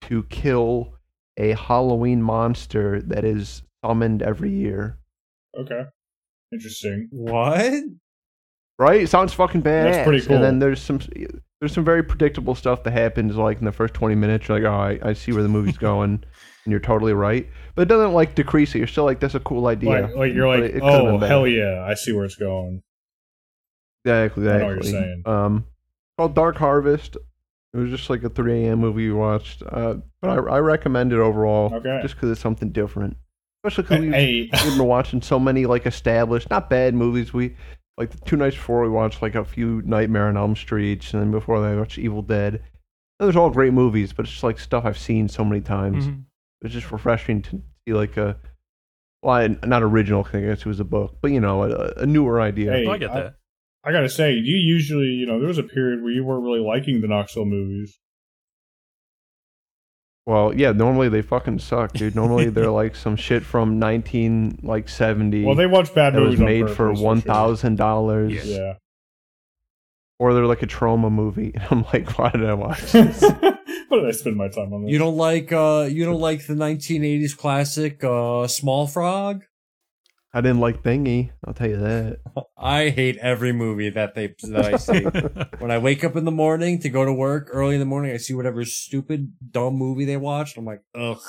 to kill a Halloween monster that is summoned every year. Okay. Interesting. What? Right? Sounds fucking badass. That's pretty cool. And then there's some there's some very predictable stuff that happens like in the first 20 minutes. You're like, oh, I, I see where the movie's [laughs] going, and you're totally right. But it doesn't like decrease it. You're still like, that's a cool idea. Like, like you're like, it- it could've oh been hell yeah, I see where it's going. Exactly. I know what you're exactly. saying. Um, called Dark Harvest. It was just like a 3 a.m. movie we watched. Uh, but I, I recommend it overall. Okay. Just because it's something different. Especially because we, Hey, [laughs] we've been watching so many like established, not bad movies. We like the two nights before we watched like a few Nightmare on Elm Streets, and then before that I watched Evil Dead. And Those are all great movies, but it's just like stuff I've seen so many times. Mhm. It's just refreshing to see like a, well, I- not original. I guess it was a book, but you know, a, a newer idea. Hey, Oh, I get I- that. I gotta say, you usually, you know, there was a period where you weren't really liking the Knoxville movies. Well, yeah, normally they fucking suck, dude. Normally they're like some shit from nineteen like seventy Well, they watch bad that was movies on made for thousand dollars, Yeah. Yeah. or they're like a trauma movie. [laughs] and I'm like, why did I watch [laughs] this? Why did I spend my time on this? You don't like uh you don't like the 1980s classic uh Small Frog? I didn't like Thingy. I'll tell you that. [laughs] I hate every movie that they that I see. [laughs] when I wake up in the morning to go to work early in the morning, I see whatever stupid dumb movie they watched. I'm like, ugh.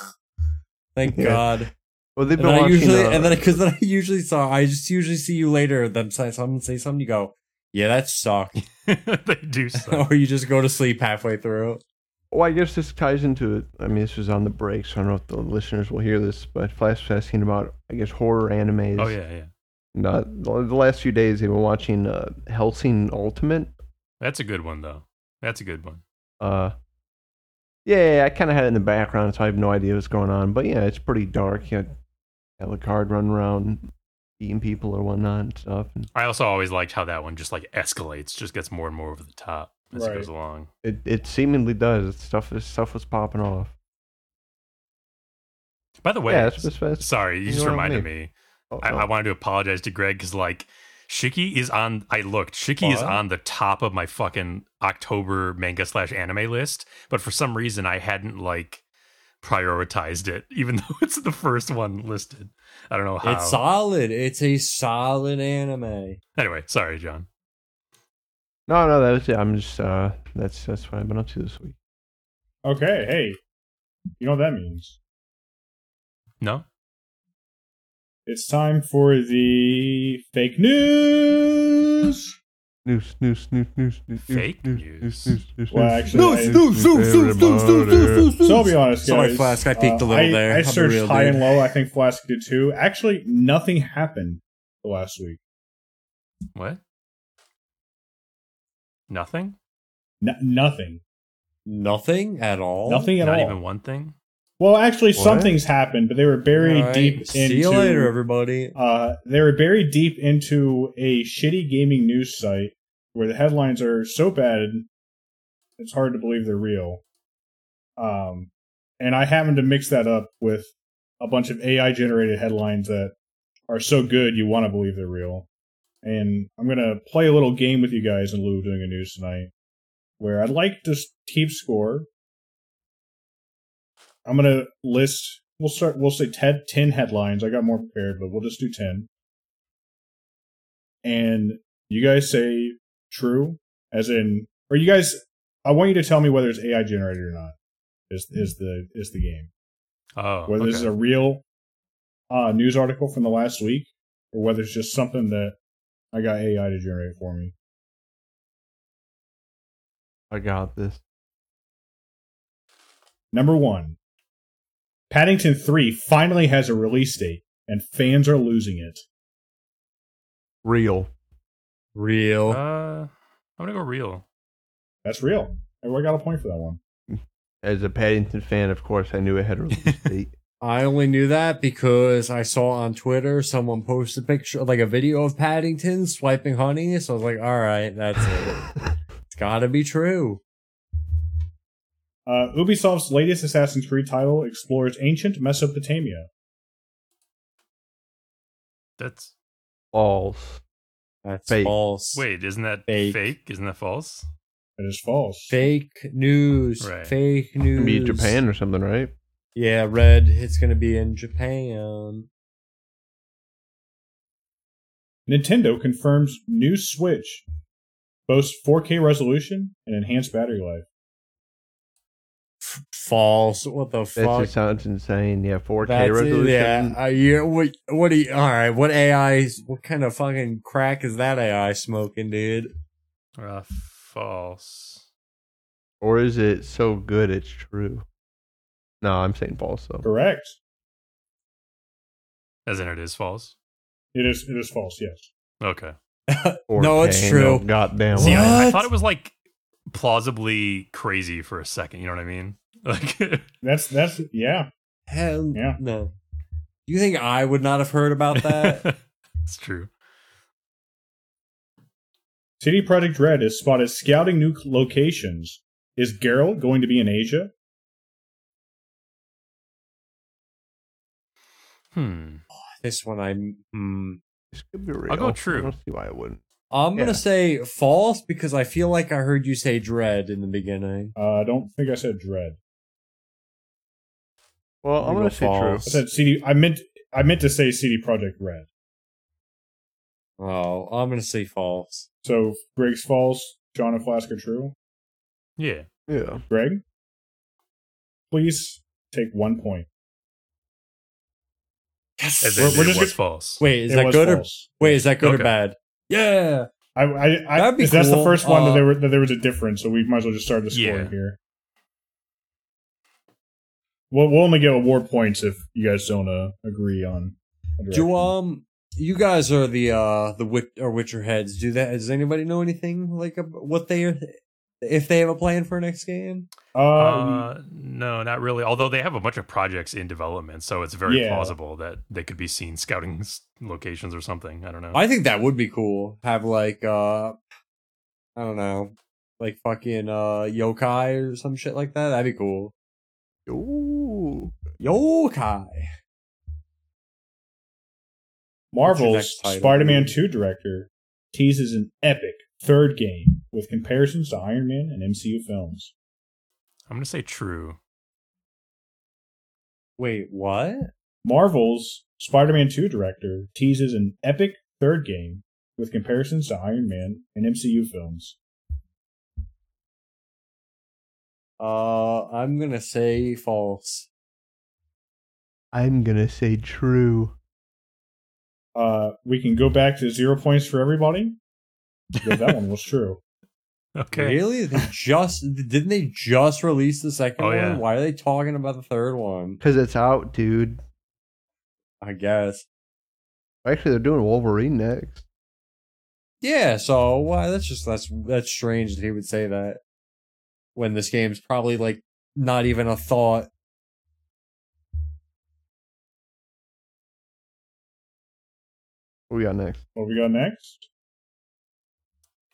Thank Yeah. God. Well, they've been then I watching. usually uh, and then because then I usually saw I just usually see you later. Them say someone say something, you go, yeah, that sucked, [laughs] they do suck. or you just go to sleep halfway through. Well, I guess this ties into it. I mean, this was on the break, so I don't know if the listeners will hear this, but Flask was asking about, I guess, horror animes. Oh yeah, yeah. Uh, the last few days, they've been watching uh, Hellsing Ultimate. That's a good one though. That's a good one. Uh, yeah, I kind of had it in the background, so I have no idea what's going on. But yeah, it's pretty dark. You got Alucard running around eating people or whatnot and stuff. I also always liked how that one just like escalates, just gets more and more over the top. As it goes along. It it seemingly does. Stuff is stuff was popping off. By the way, yeah, it's, it's, it's, sorry, you you just know what I reminded mean. me. oh, I, oh. I wanted to apologize to Greg because like Shiki is on. I looked. Shiki is on the top of my fucking October manga slash anime list, but for some reason I hadn't like prioritized it, even [laughs] though it's the first one listed. I don't know how. It's solid. It's a solid anime. anyway, sorry, John. No, no, that was it. I'm just uh, that's that's what I've been up to this week. Okay, hey, you know what that means? No, It's time for the fake news. News, news, news, news, news, Fake news, news. news, news, Well, news, actually, news, I- news, news, everybody. So I'll be honest, guys. Sorry, Flask, I peeked a uh, little I, there. I I'm searched real high dude. and low. I think Flask did too. Actually, nothing happened the last week. what? Nothing. N- nothing. Nothing at all. Nothing at Not all. even one thing. Well, actually, some What? things happened, but they were buried All right. deep into. See you later, everybody. Uh, they were buried deep into a shitty gaming news site where the headlines are so bad it's hard to believe they're real. Um, and I happened to mix that up with a bunch of AI generated headlines that are so good you want to believe they're real. And I'm gonna play a little game with you guys in lieu of doing a news tonight, where I'd like to keep score. I'm gonna list. We'll start. We'll say 10, 10 headlines. I got more prepared, but we'll just do ten. And you guys say true, as in, or you guys. I want you to tell me whether it's AI generated or not. Is is the is the game Oh, whether this is a real uh, news article from the last week or whether it's just something that I got AI to generate for me. I got this. Number one, Paddington 3 finally has a release date, and fans are losing it. Real. Real. Uh, I'm gonna go real. That's real. Everyone got a point for that one. As a Paddington fan, of course, I knew it had a release [laughs] date. I only knew that because I saw on Twitter someone posted a picture, like a video of Paddington swiping honey. So I was like, all right, that's it. [laughs] it's gotta be true. Uh, Ubisoft's latest Assassin's Creed title explores ancient Mesopotamia. That's False. That's Fake. false. wait, isn't that Fake. fake? Isn't that false? That is false. Fake news. Right. Fake It news. can be Japan or something, right? Yeah, red. It's gonna be in Japan. Nintendo confirms new Switch boasts 4K resolution and enhanced battery life. F- false. What the That fuck? just sounds insane. Yeah, 4K That's it, resolution. Yeah, uh, you, what? What do you? All right, what AI? What kind of fucking crack is that AI smoking, dude? Uh, false. Or is it so good it's true? No, I'm saying false So. Correct. As in, it is false. It is. It is false. Yes. Okay. [laughs] no, it's true. no goddamn. See, way. I, I thought it was like plausibly crazy for a second. You know what I mean? [laughs] Like, That's that's yeah. Hell Yeah. no. You think I would not have heard about that? [laughs] it's true. CD Projekt Red is spotted scouting new locations. Is Geralt going to be in Asia? Hmm. this one, I'm. Hmm. This could be real. I'll go I don't see why it wouldn't. I'm gonna say false because I feel like I heard you say dread in the beginning. Uh, I don't think I said Dread. Well, I'm You gonna go say true. I said CD. I meant I meant to say CD Projekt Red. Oh, I'm gonna say false. So Greg's false. John and Flask are true. Yeah. Yeah. Greg, please take one point. Yes. As We're- we're it just was gonna- false. Wait, is It that was good or wait? Is that good Okay. or bad? Yeah. I, I, I That'd be cool. that's the first one that Uh, there were that there was a difference, so we might as well just start the scoring Yeah. here. We'll, we'll only get award points if you guys don't uh, agree on. Do um, you guys are the uh the wit or Witcher heads. Do that? Does anybody know anything like ab- what they are? If they have a plan for next game? Uh, Uh, no, not really. Although they have a bunch of projects in development, so it's very Yeah. plausible that they could be seen scouting locations or something. I don't know. I think that would be cool. Have like uh, I don't know, like fucking uh yokai or some shit like that. That'd be cool. Ooh. Yokai. Marvel's? Spider-Man 2 director teases an epic third game with comparisons to Iron Man and MCU films. I'm gonna say true. Wait, what? Marvel's Spider-Man 2 director teases an epic third game with comparisons to Iron Man and MCU films. Uh, I'm gonna say false. I'm gonna say true. Uh, we can go back to zero points for everybody. Because that one was true. [laughs] Okay. Really? They just didn't they just release the second Oh, one? yeah. Why are they talking about the third one? Cause it's out, dude. I guess. Actually, they're doing Wolverine next. Yeah. So why? That's just that's that's strange that he would say that when this game's probably like not even a thought. What we got next? What we got next?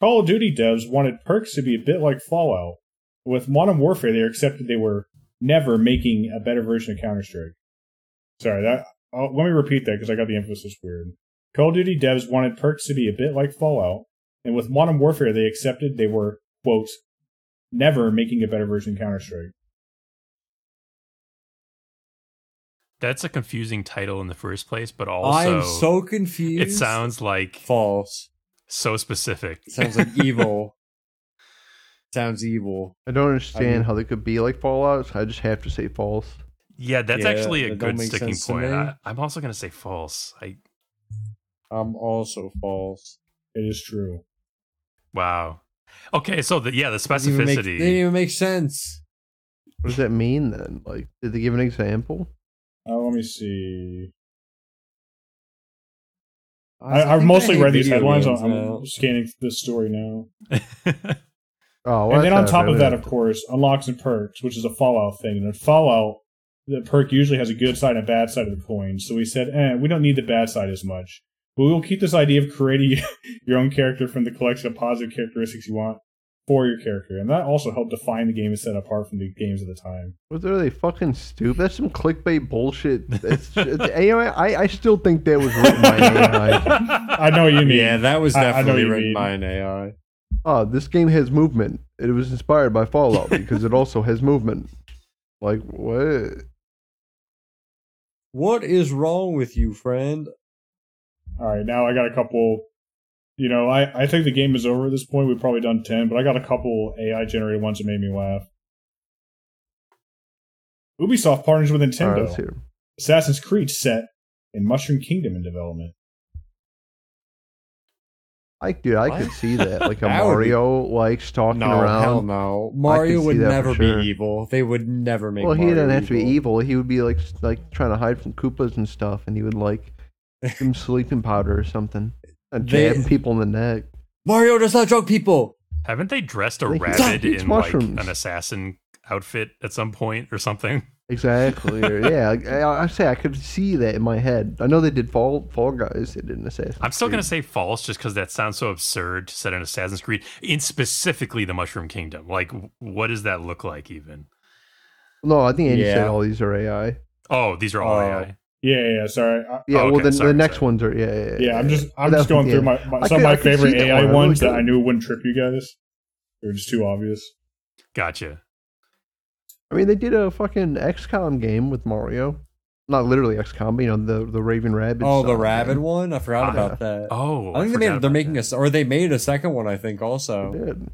Call of Duty devs wanted perks to be a bit like Fallout. With Modern Warfare, they accepted they were never making a better version of Counter Strike. Sorry, that. Oh, let me repeat that because I got the emphasis weird. Call of Duty devs wanted perks to be a bit like Fallout, and with Modern Warfare, they accepted they were quote never making a better version of Counter Strike. That's a confusing title in the first place, but also I'm so confused. it sounds like false. So specific. Sounds like [laughs] evil. sounds evil. I don't understand mean- how they could be like Fallout. So I just have to say false. Yeah, that's Yeah, actually a that good sticking point. I, I'm also gonna say false. I I'm also false. It is true. wow. Okay, so the yeah, the Doesn't make- specificity. They didn't even make sense. What does that mean then? Like, did they give an example? Uh, let me see. I, I, I've mostly hate read these headlines. games I'm, now. I'm scanning this story now. [laughs] Oh, and then on top of that, of course, unlocks and perks, which is a Fallout thing. And in Fallout, the perk usually has a good side and a bad side of the coin. So we said, eh, we don't need the bad side as much. But we'll keep this idea of creating [laughs] your own character from the collection of positive characteristics you want for your character. And that also helped define the game and set apart from the games of the time. Was are they fucking stupid? That's some clickbait bullshit. It's, it's AI. I, I still think that was written by AI. [laughs] I know what you mean. Yeah, that was I- I know definitely what written mean. by an AI. Oh, ah, this game has movement. It was inspired by Fallout [laughs] because it also has movement. Like what? What is wrong with you, friend? All right, now I got a couple. You know, I, I think the game is over at this point. We've probably done 10, but I got a couple AI generated ones that made me laugh. Ubisoft partners with Nintendo. let's. Assassin's Creed set in Mushroom Kingdom in development. I dude, I What? could see that. Like a [laughs] That would be- Mario, like stalking No, around. hell no. Mario would never sure. be evil. They would never make. well, he Mario didn't have to be evil. evil. He would be like like trying to hide from Koopas and stuff, and he would like [laughs] give him sleeping powder or something and They- jabbing people in the neck. Mario does not drug people. Haven't they dressed a Like, rabbit eats in like an assassin outfit at some point or something? Exactly. [laughs] yeah, I, I say I could see that in my head. I know they did Fall Fall Guys. They did an Assassin's I'm still Creed. gonna say false just because that sounds so absurd to set an Assassin's Creed in specifically the Mushroom Kingdom. Like, what does that look like even? No, I think Andy said all these are AI. Oh, these are all Oh. AI. Yeah, yeah, yeah, sorry. I, Yeah, Oh, well, okay, the, sorry, the next sorry. ones are yeah, yeah. Yeah, yeah, I'm just I'm just that- going yeah. through my, my some could- of my favorite AI one. I really ones that. I knew wouldn't trip you guys. They're just too obvious. Gotcha. I mean, they did a fucking XCOM game with Mario. Not literally XCOM, but you know the the Raven Rabbit. Oh, the song, rabbit man. one. I forgot Ah. about that. Oh, I think they made they're making that. a, or they made a second one. I think They also. did.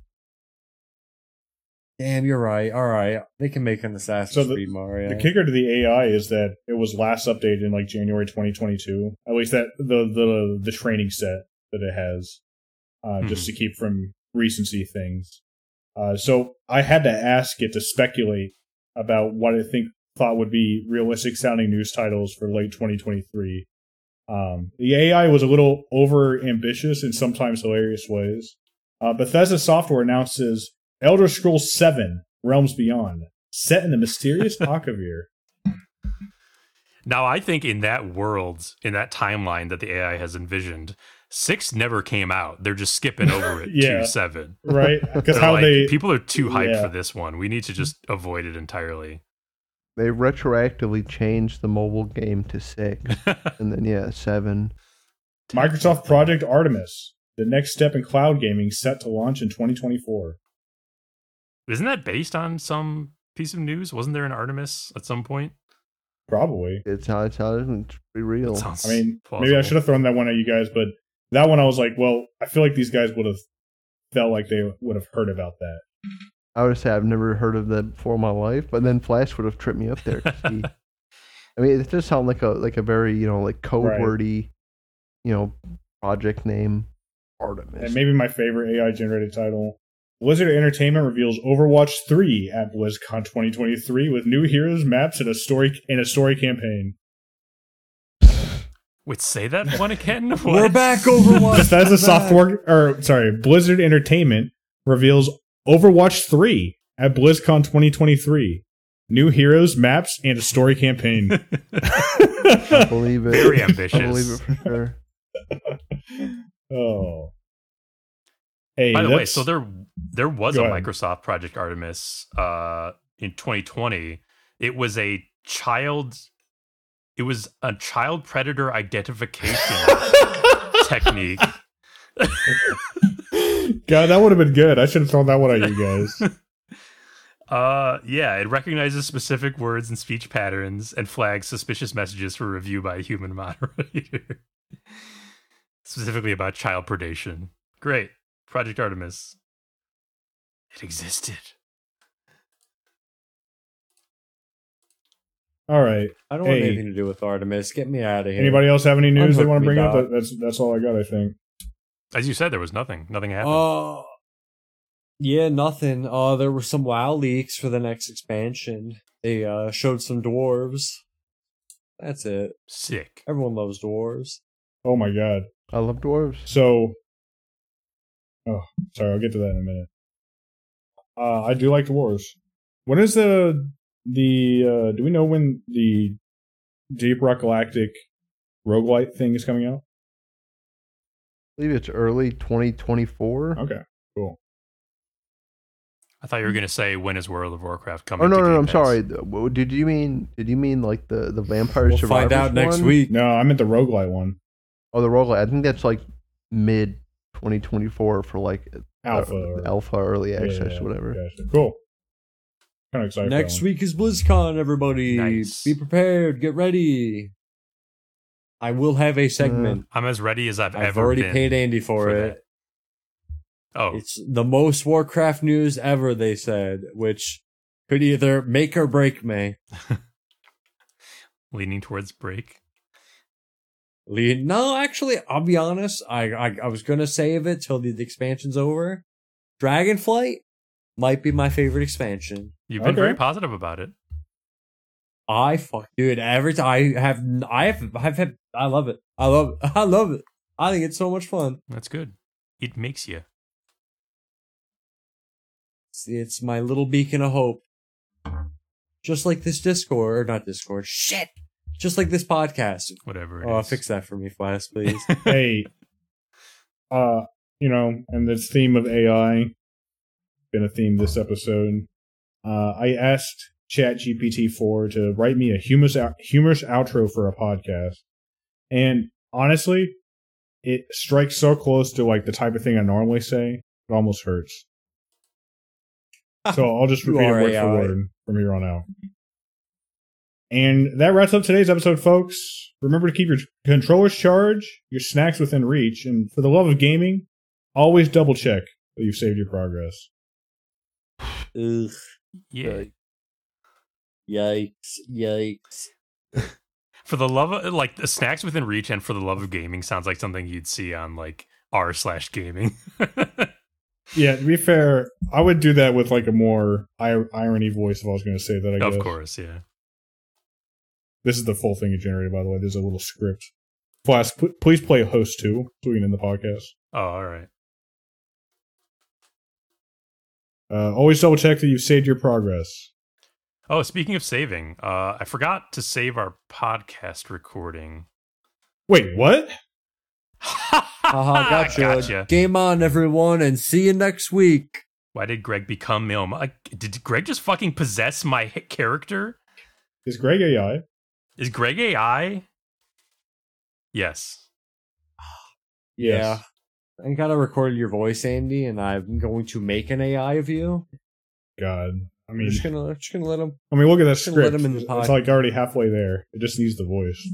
Damn, you're right. All right, they can make an Assassin's So the- Creed Mario. The kicker to the AI is that it was last updated in like January 2022. At least that the the the training set that it has, uh, just to keep from recency things. Uh, so I had to ask it to speculate about what I think thought would be realistic sounding news titles for late 2023. Um, the AI was a little over ambitious in sometimes hilarious ways. Uh, Bethesda Software announces Elder Scrolls 7 Realms Beyond, set in the mysterious [laughs] Akavir. Now, I think in that world, in that timeline that the AI has envisioned, Six never came out. They're just skipping over it [laughs] Yeah. to seven. right? [laughs] Because how like, they people are too hyped Yeah. for this one. We need to just avoid it entirely. They retroactively changed the mobile game to six, and then yeah, seven. Microsoft Project Artemis, the next step in cloud gaming, set to launch in 2024. Isn't that based on some piece of news? Wasn't there an Artemis at some point? Probably. It's how it's how it's pretty real. I mean, maybe I should have thrown that one at you guys, but that one I was like, well, I feel like these guys would have felt like they would have heard about that. I would say I've never heard of that before in my life, but then Flask would have tripped me up there. he- [laughs] I mean, it does sound like a like a very you know like code Right. wordy, you know, project name Artemis. And maybe my favorite AI generated title. Blizzard Entertainment reveals Overwatch 3 at BlizzCon 2023 with new heroes, maps, and a story and a story campaign. Wait, say that [laughs] one again. We're What? back, Overwatch. Bethesda We're back. software, or sorry, Blizzard Entertainment reveals Overwatch 3 at BlizzCon 2023. New heroes, maps, and a story campaign. [laughs] I believe it. Very I ambitious. believe it for sure. [laughs] oh. Hey, By the way, so there there was a ahead. Microsoft Project Artemis uh, in 2020. It was a child. It was a child predator identification [laughs] technique. God, that would have been good. I should have thrown that one at you guys. [laughs] Uh, yeah, it recognizes specific words and speech patterns and flags suspicious messages for review by a human [laughs] moderator. Specifically about child predation. Great. Project Artemis. It existed. All right. I don't want Hey. anything to do with Artemis. Get me out of here. Anybody else have any news they Unhook want to me, bring up? dog. That- That's that's all I got. I think. As you said, there was nothing. Nothing happened. Uh, yeah, nothing. Uh, there were some WoW leaks for the next expansion. They uh showed some dwarves. That's it. Sick. Everyone loves dwarves. Oh my god. I love dwarves. So. Oh, sorry. I'll get to that in a minute. Uh, I do like dwarves. When is the the? Uh, do we know when the Deep Rock Galactic roguelite thing is coming out? I believe it's early 2024. Okay, cool. I thought you were going to say, when is World of Warcraft coming? Oh no, to no, no! Game I'm sorry. Did you mean? Did you mean like the the Vampire We'll Survivors find out next week. No, I meant the roguelite one. Oh, the roguelite. I think that's like mid 2024 for like Alpha. uh, or- alpha, early access, yeah, whatever. gotcha. Cool. Kind of excited. Next week is BlizzCon, everybody. Nice. Be prepared. Get ready. I will have a segment. I'm as ready as I've, I've ever already been paid Andy for, for it. that. Oh, It's the most Warcraft news ever, they said, which could either make or break me. [laughs] leaning towards break. Le- No, actually, I'll be honest. I, I I was gonna save it till the, the expansion's over. Dragonflight might be my favorite expansion. You've been Okay. very positive about it. I fuck, dude. Every time I have, I have, I've had, I love it. I love it. [laughs] I love it. I think it's so much fun. That's good. It makes you. It's, it's my little beacon of hope. Just like this Discord, or not Discord. Shit. Just like this podcast. Whatever. it Oh, is. fix that for me, Flask, please. [laughs] hey, uh, you know, and this theme of AI been a theme this episode. Uh, I asked ChatGPT four to write me a humorous out- humorous outro for a podcast, and honestly, it strikes so close to like the type of thing I normally say, it almost hurts. [laughs] So I'll just repeat it are word for word from here on out. And that wraps up today's episode, folks. Remember to keep your controllers charged, your snacks within reach, and for the love of gaming, always double check that you've saved your progress. Ugh. yeah. Yikes. Yikes. [laughs] For the love of like the snacks within reach and for the love of gaming sounds like something you'd see on like r slash gaming. [laughs] Yeah, to be fair, I would do that with like a more ir- irony voice if I was going to say that. I guess. of course, yeah. This is the full thing it generated, by the way. There's a little script. Flask, p- please play host two so we can end the podcast. Oh, all right. Uh, always double check that you've saved your progress. Oh, speaking of saving, uh, I forgot to save our podcast recording. Wait, what? [laughs] Haha, gotcha. Gotcha. Game on, everyone, and see you next week. Why did Greg become Milm? Did Greg just fucking possess my character? Is Greg AI? Is Greg AI? Yes. Yes. I gotta record your voice, Andy, and I'm going to make an AI of you. God. I I'm mean, just gonna, just gonna let him. I mean, look at that Just gonna let script. him in the it's like already halfway there. It just needs the voice.